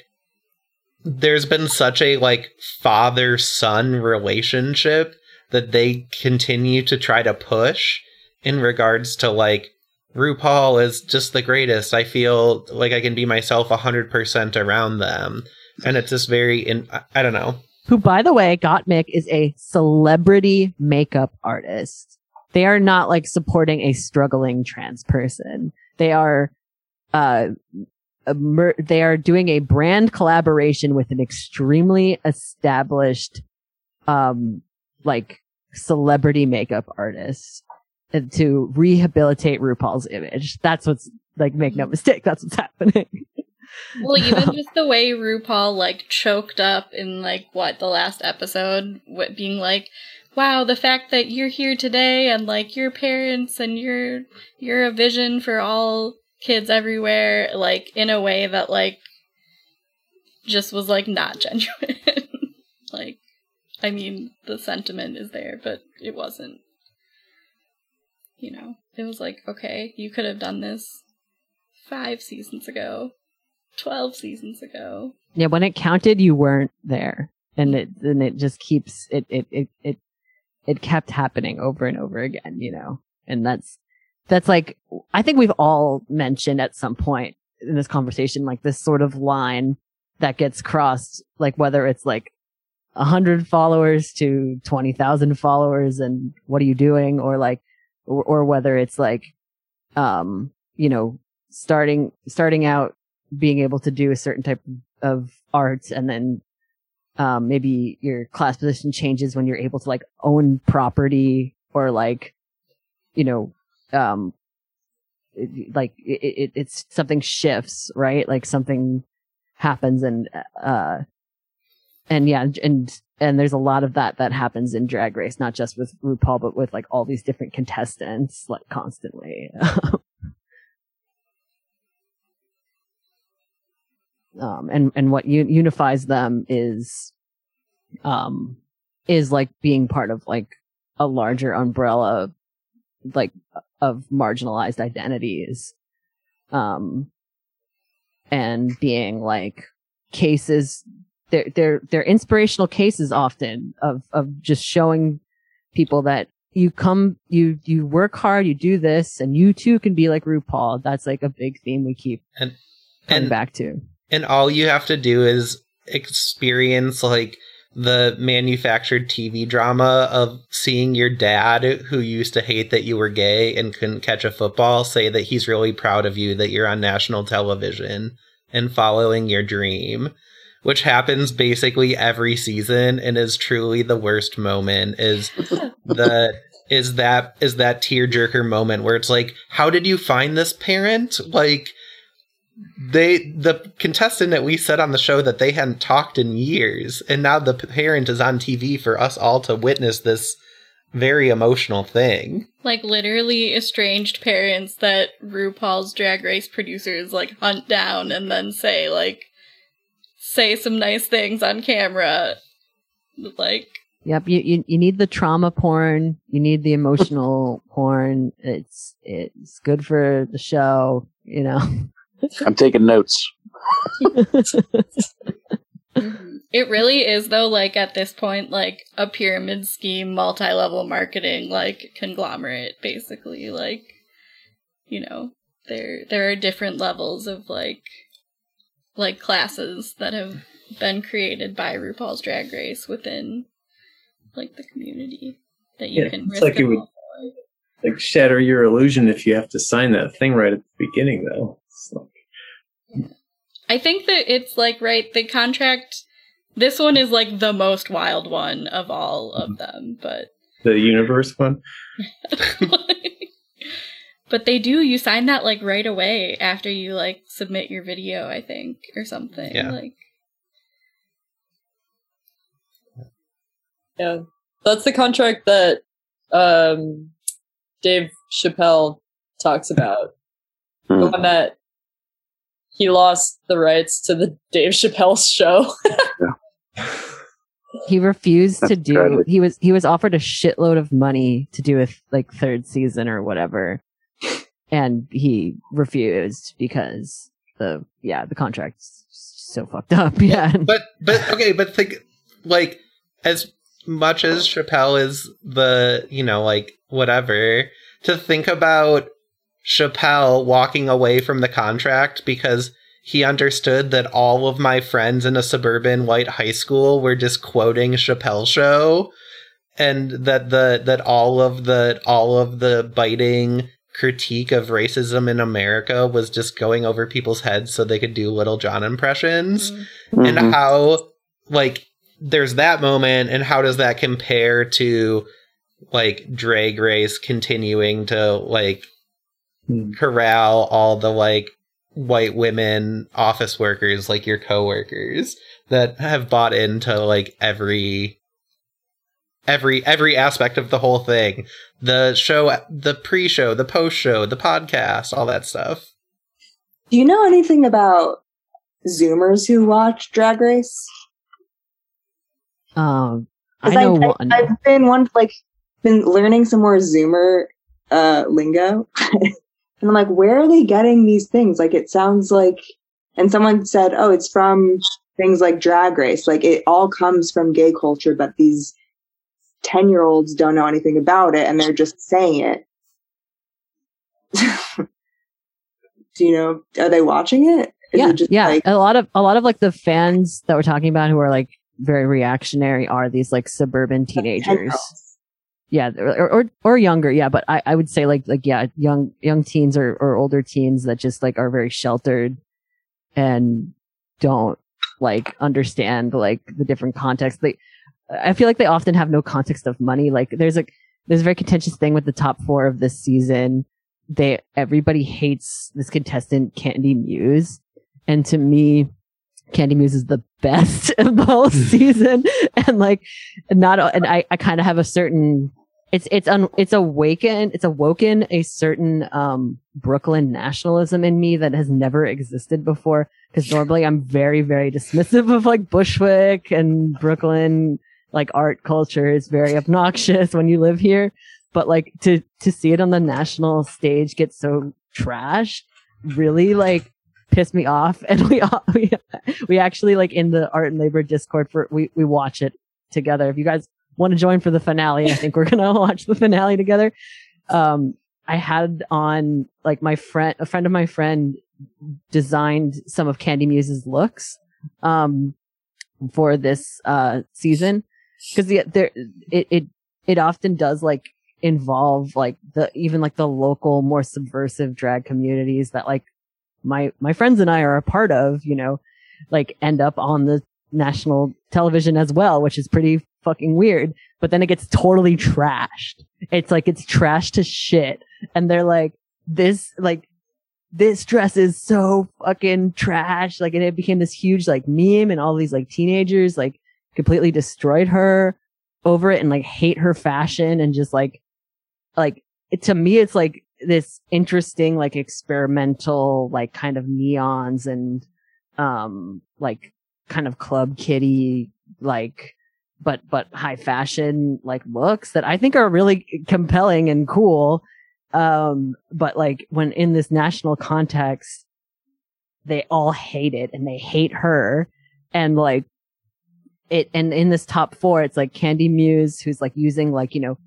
there's been such a like father son relationship that they continue to try to push in regards to like RuPaul is just the greatest. I feel like I can be myself 100% around them. And it's just very in I- I don't know. Who by the way gottmik is a celebrity makeup artist they are not like supporting a struggling trans person they are uh mer- they are doing a brand collaboration with an extremely established um like celebrity makeup artist uh, to rehabilitate RuPaul's image. That's what's like make no mistake, that's what's happening. Well, even just the way RuPaul like choked up in like what the last episode, what being like, "Wow, the fact that you're here today and like your parents and you're you're a vision for all kids everywhere," like in a way that like just was like not genuine. like, I mean, the sentiment is there, but it wasn't. you know, it was like, okay, you could have done this five seasons ago, 12 seasons ago. Yeah, when it counted, you weren't there, and it and it just keeps it it it it it kept happening over and over again, you know, and that's that's like I think we've all mentioned at some point in this conversation like this sort of line that gets crossed, like whether it's like a hundred followers to twenty thousand followers, and what are you doing, or like, or, or whether it's like, um, you know, starting starting out being able to do a certain type of art and then um, maybe your class position changes when you're able to like own property or like you know um it, like it, it, it's something shifts right? Like something happens and uh and yeah and and there's a lot of that that happens in drag race not just with RuPaul but with like all these different contestants like constantly um, and and what un- unifies them is um is like being part of like a larger umbrella like of marginalized identities um and being like cases they're they're they're inspirational cases often of of just showing people that you come you you work hard you do this and you too can be like RuPaul. That's like a big theme we keep and coming and- back to and all you have to do is experience like the manufactured TV drama of seeing your dad, who used to hate that you were gay and couldn't catch a football, say that he's really proud of you that you're on national television and following your dream, which happens basically every season and is truly the worst moment. Is the is that is that tearjerker moment where it's like, how did you find this parent? Like they the contestant that we said on the show that they hadn't talked in years and now the parent is on tv for us all to witness this very emotional thing Like literally estranged parents that RuPaul's Drag Race producers like hunt down and then say like say some nice things on camera. Like Yep, you, you you need the trauma porn, you need the emotional porn. It's it's good for the show, you know. I'm taking notes. it really is though like at this point like a pyramid scheme multi-level marketing like conglomerate basically like you know there there are different levels of like like classes that have been created by RuPaul's Drag Race within like the community that you Yeah, can it's risk like it it would like shatter your illusion if you have to sign that thing right at the beginning, though. It's like, I think that it's like right the contract this one is like the most wild one of all of them but the universe one. but they do you sign that like right away after you like submit your video I think or something Yeah. like Yeah. That's the contract that um Dave Chappelle talks about. The one that he lost the rights to the Dave Chappelle show. He refused to do. tragic. He was he was offered a shitload of money to do a like third season or whatever, and he refused because the yeah the contract's so fucked up. Yeah, but but okay but think like as much as chappelle is the you know like whatever to think about chappelle walking away from the contract because he understood that all of my friends in a suburban white high school were just quoting chappelle show and that the that all of the all of the biting critique of racism in America was just going over people's heads so they could do Lil Jon impressions and Mhm. how like there's that moment and how does that compare to like drag race continuing to like corral all the like white women office workers like your coworkers that have bought into like every every every aspect of the whole thing the show the pre-show the post-show the podcast all that stuff Do you know anything about Zoomers who watch Drag Race? um, I 'Cause know I, one. I've been one like been learning some more Zoomer uh, lingo. and I'm like, where are they getting these things? Like, it sounds like, and someone said, oh, it's from things like Drag Race. Like, it all comes from gay culture, but these 10 year olds don't know anything about it and they're just saying it. Do you know, are they watching it? Is yeah, it just yeah. like- a lot of a lot of like the fans that we're talking about who are like very reactionary are these like suburban teenagers. Yeah, or, or or younger. Yeah, but I, I would say like like yeah, young young teens or or older teens that just like are very sheltered and don't like understand like the different contexts. They I feel like they often have no context of money. Like there's a there's a very contentious thing with the top four of this season. They everybody hates this contestant Kandy Muse, and to me, Kandy Muse is the best of the whole season. And like, not and I I kind of have a certain it's it's un, it's awakened it's awoken a certain um Brooklyn nationalism in me that has never existed before. Because normally I'm very very dismissive of like Bushwick and Brooklyn like art culture is very obnoxious when you live here. But like to to see it on the national stage get so trashed really like pissed me off. And we we we actually like in the art and labor discord for we we watch it together. If you guys want to join for the finale, I think we're gonna watch the finale together. Um, I had on like my friend, a friend of my friend designed some of Kandy Muse's looks, um, for this, uh, season. Cause the, there, it, it, it often does like involve like the, even like the local, more subversive drag communities that like my, my friends and I are a part of, you know, like end up on the national television as well, which is pretty fucking weird. But then it gets totally trashed. It's like it's trashed to shit. And they're like, this, like, this dress is so fucking trash. Like, and it became this huge, like, meme, and all these, like, teenagers, like, completely destroyed her over it and, like, hate her fashion and just, like, like, it, to me, it's like this interesting, like, experimental, like, kind of neons and, um, like, kind of club kitty, like, but, but high fashion, like, looks that I think are really compelling and cool. Um, but like when in this national context, they all hate it and they hate her. And like it, and in this top four, it's like Kandy Muse, who's like using like, you know,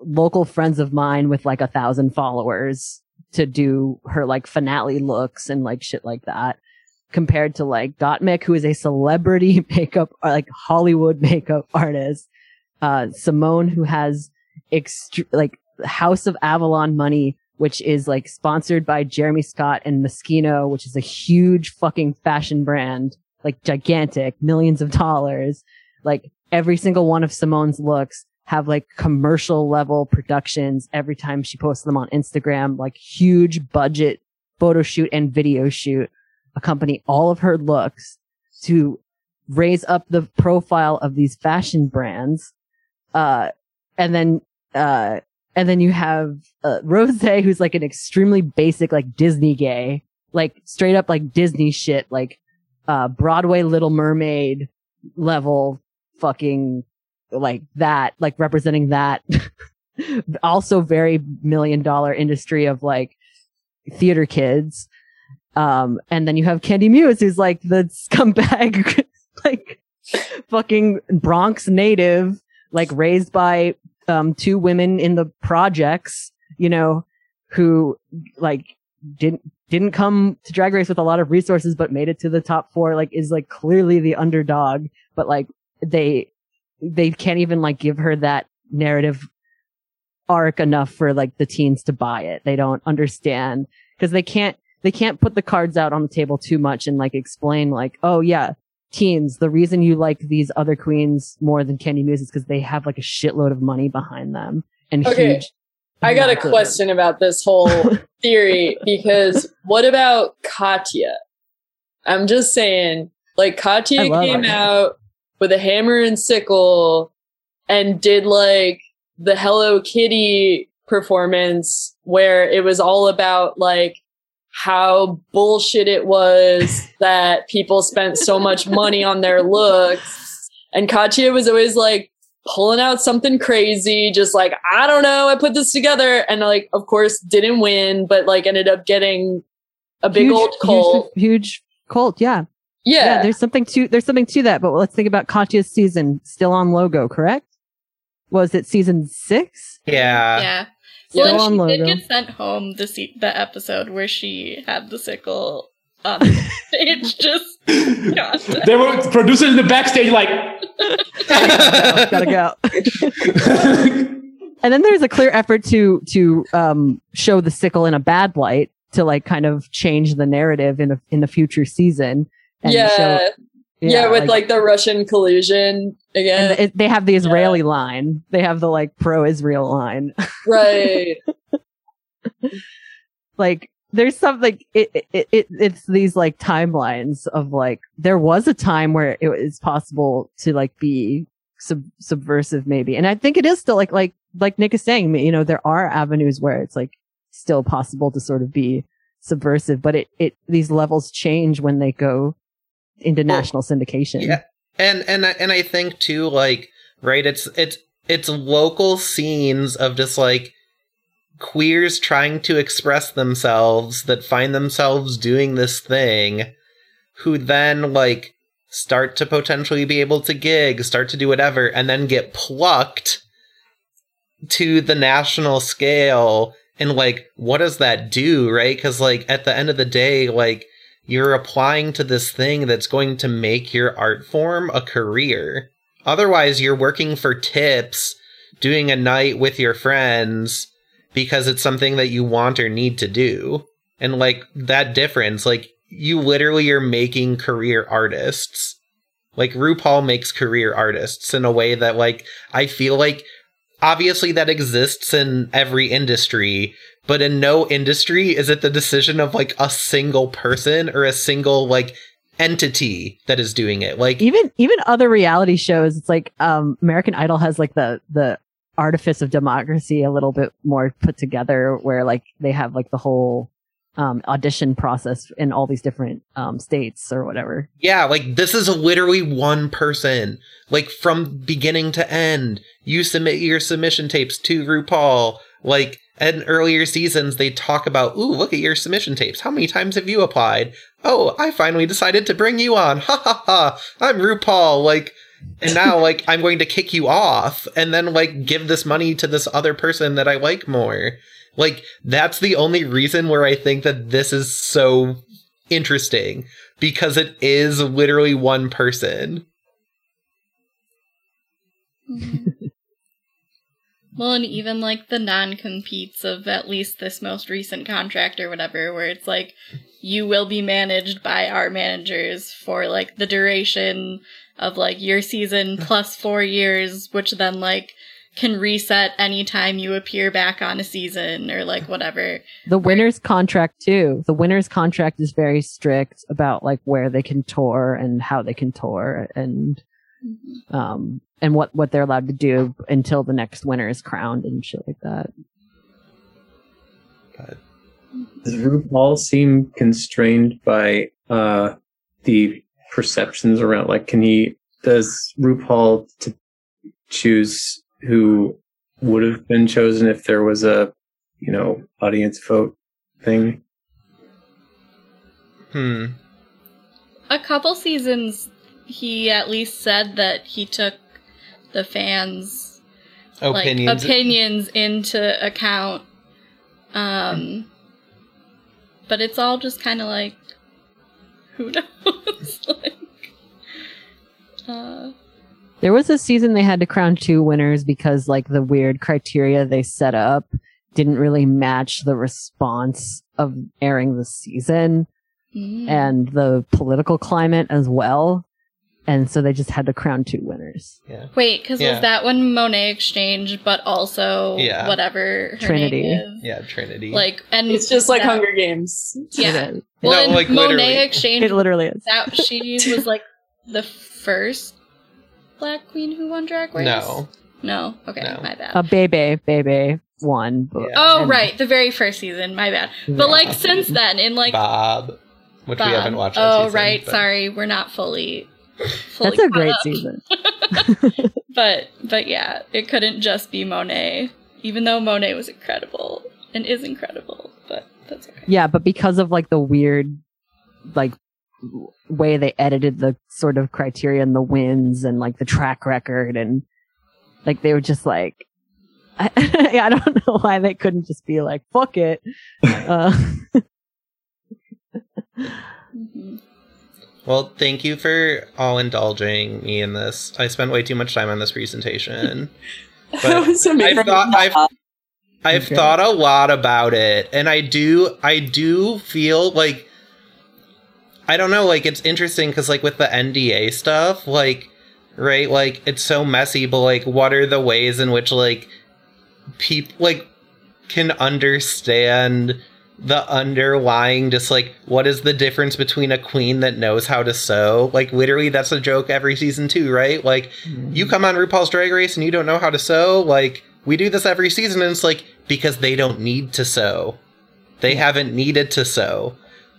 local friends of mine with like a thousand followers to do her like finale looks and like shit like that. Compared to like Gottmik, who is a celebrity makeup, like Hollywood makeup artist. Uh, Symone, who has extre- like House of Avalon money, which is like sponsored by Jeremy Scott and Moschino, which is a huge fucking fashion brand, like gigantic, millions of dollars. Like every single one of Symone's looks have like commercial level productions every time she posts them on Instagram, like huge budget photo shoot and video shoot accompany all of her looks to raise up the profile of these fashion brands. Uh, and then, uh, and then you have uh, Rose, who's like an extremely basic, like Disney gay, like straight up like Disney shit, like uh, Broadway Little Mermaid level fucking like that, like representing that. also very million dollar industry of like theater kids. Um, and then you have Kandy Muse, who's like the scumbag, like fucking Bronx native, like raised by um, two women in the projects, you know, who like didn't didn't come to drag race with a lot of resources but made it to the top 4 like is like clearly the underdog. But like they they can't even like give her that narrative arc enough for like the teens to buy it. They don't understand. Because they can't they can't put the cards out on the table too much and like explain like oh yeah teens, the reason you like these other queens more than Kandy Muse is because they have like a shitload of money behind them and Okay. huge. I got a question about this whole theory because what about Katya? I'm just saying, like Katya came out with a hammer and sickle and did like the Hello Kitty performance where it was all about like how bullshit it was that people spent so much money on their looks. And Katya was always like, pulling out something crazy, just like, I don't know, I put this together. And like, of course, didn't win, but like ended up getting a big huge, old cult. Huge, huge cult, yeah. Yeah. There's something to there's something to that. But let's think about Katya's season still on logo, correct? Was it season six? Yeah. yeah. Still Well, on and she did get sent home the se- the episode where she had the sickle on the stage. Just God. They were producers in the backstage like, gotta go. and then there's a clear effort to to um, show the sickle in a bad light to like kind of change the narrative in a, in the future season. And yeah. show- yeah. with like, the Russian collusion again. and it, they have the Israeli line. They have the like pro-Israel line. right. like there's something it, it, it it's these like timelines of like there was a time where it was possible to like be sub- subversive maybe and i think it is still like like like nick is saying you know there are avenues where it's like still possible to sort of be subversive but it it these levels change when they go into national syndication Yeah. And and and I think too like right it's it's it's local scenes of just like queers trying to express themselves that find themselves doing this thing who then like start to potentially be able to gig, start to do whatever and then get plucked to the national scale and like what does that do, right? Cuz like at the end of the day like you're applying to this thing that's going to make your art form a career. Otherwise, you're working for tips, doing a night with your friends because it's something that you want or need to do. And like that difference, like you literally are making career artists. Like RuPaul makes career artists in a way that like I feel like obviously that exists in every industry, but in no industry is it the decision of like a single person or a single like entity that is doing it. Like even even other reality shows it's like um american idol has like the the artifice of democracy a little bit more put together where like they have like the whole um audition process in all these different um states or whatever Yeah, like this is literally one person. Like from beginning to end. You submit your submission tapes to RuPaul. Like in earlier seasons, they talk about, ooh, look at your submission tapes. How many times have you applied? Oh, I finally decided to bring you on. Ha ha ha. I'm RuPaul. Like, and now, like, I'm going to kick you off and then, like, give this money to this other person that I like more. Like, that's the only reason where I think that this is so interesting because it is literally one person. Mm-hmm. Well, and even like the non competes of at least this most recent contract or whatever, where it's like you will be managed by our managers for like the duration of like your season plus four years, which then like can reset anytime you appear back on a season or like whatever. the winner's contract too the winner's contract is very strict about like where they can tour and how they can tour and um and what what they're allowed to do until the next winner is crowned and shit like that Does RuPaul seem constrained by uh, the perceptions around? Like, can he? Does RuPaul to choose who would have been chosen if there was a, you know, audience vote thing? Hmm. A couple seasons, he at least said that he took the fans' Opinions. like opinions into account. Um, but it's all just kind of like, who knows? like, uh, There was a season they had to crown two winners because like the weird criteria they set up didn't really match the response of airing the season mm. and the political climate as well. And so they just had to crown two winners. Yeah. wait, because Yeah. was that when Monét X Change, but also Yeah. whatever her Trinity. name is? Yeah, Trinity. Like, and It's just like that- Hunger Games. Yeah. It is. Well, No, like, Monét literally. Exchange, It literally is. that she was like the first black queen who won Drag Race. No. No. Okay, No. my bad. A Bebe, Bebe won. but- oh, and- right, the very first season. My bad. But like since then, in like Bob, which Bob. we haven't watched. Oh, season, right. but- Sorry, we're not fully fully That's a great up. season. But but yeah, it couldn't just be Monét, even though Monét was incredible and is incredible. But that's okay. Yeah, but because of like the weird, like way they edited the sort of criteria and the wins and like the track record and like they were just like, I, I don't know why they couldn't just be like fuck it. Uh, Well, thank you for all indulging me in this. I spent way too much time on this presentation. But was amazing. I've thought I've I've Okay. thought a lot about it, and I do I do feel like I don't know, like it's interesting because like with the NDA stuff, like right, like it's so messy, but like what are the ways in which like people like can understand the underlying just like what is the difference between a queen that knows how to sew? Like literally that's a joke every season too right? Like mm-hmm. you come on rupaul's drag race and you don't know how to sew like we do this every season and it's like because they don't need to sew. They haven't needed to sew.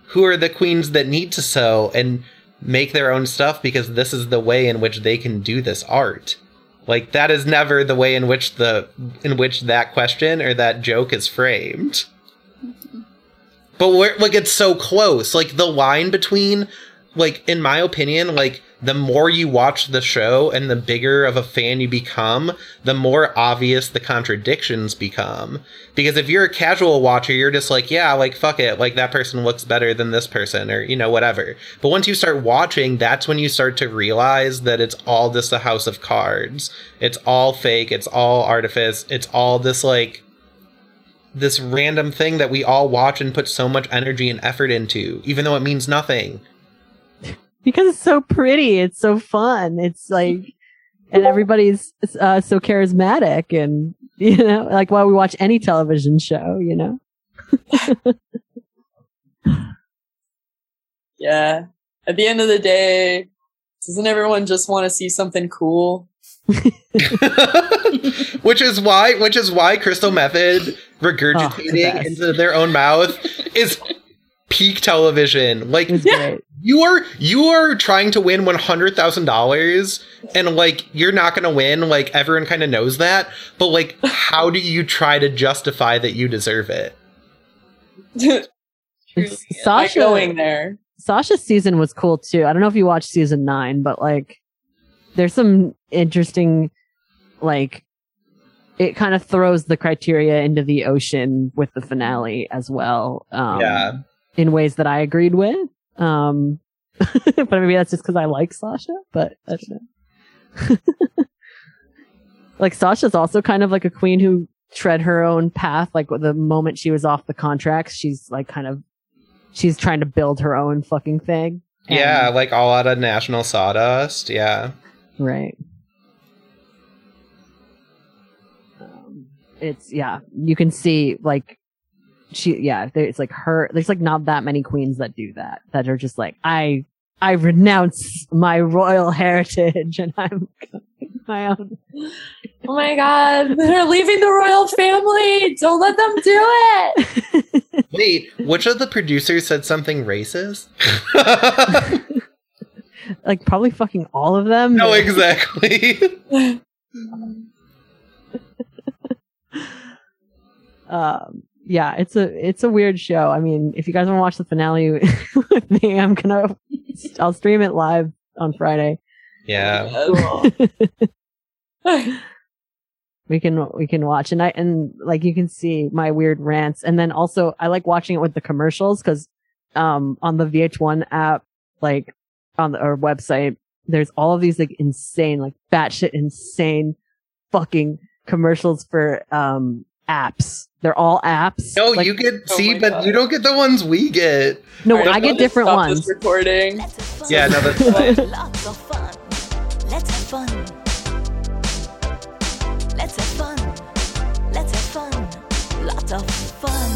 Who are the queens that need to sew and make their own stuff? Because this is the way in which they can do this art. Like that is never the way in which the in which that question or that joke is framed but we're like it's so close. Like the line between like in my opinion like the more you watch the show and the bigger of a fan you become the more obvious the contradictions become. Because if you're a casual watcher you're just like yeah like fuck it. Like that person looks better than this person or you know whatever. But once you start watching that's when you start to realize that it's all just a house of cards. It's all fake. It's all artifice. It's all this like this random thing that we all watch and put so much energy and effort into, even though it means nothing. because it's so pretty, it's so fun. It's like, and everybody's uh, so charismatic, and you know, like why we watch any television show, you know. Yeah. At the end of the day, doesn't everyone just want to see something cool? which is why which is why Crystal Methyd regurgitating oh, best. into their own mouth is peak television. Like you are you are trying to win one hundred thousand dollars and like you're not gonna win, like everyone kinda knows that, but like how do you try to justify that you deserve it? Sasha going there. Sasha's season was cool too. I don't know if you watched season nine, but like there's some interesting like it kind of throws the criteria into the ocean with the finale as well. Um Yeah. in ways that I agreed with. Um but maybe that's just because I like Sasha, but I don't know. like Sasha's also kind of like a queen who tread her own path. Like the moment she was off the contracts, she's like kind of she's trying to build her own fucking thing. Yeah, like all out of national sawdust. Yeah. Right. Um, it's yeah, you can see like she yeah, there- it's like her. There's like not that many queens that do that. That are just like I I renounce my royal heritage and I'm my own. Oh my god, they're leaving the royal family. Don't let them do it. Wait, which of the producers said something racist? Like probably fucking all of them. No, exactly. um yeah it's a it's a weird show i mean if you guys want to watch the finale with me i'm gonna i'll stream it live on friday yeah. we can we can watch and i and like you can see my weird rants and then also i like watching it with the commercials because um on the vh1 app like on the or website there's all of these like insane like batshit insane fucking commercials for um apps they're all apps No, Like- you get see, but you don't get the ones we get. no Alright, i get different ones This recording. Yeah, no, that's fine. Lots of fun. Let's have fun. Let's have fun. Let's have fun. Lots of fun.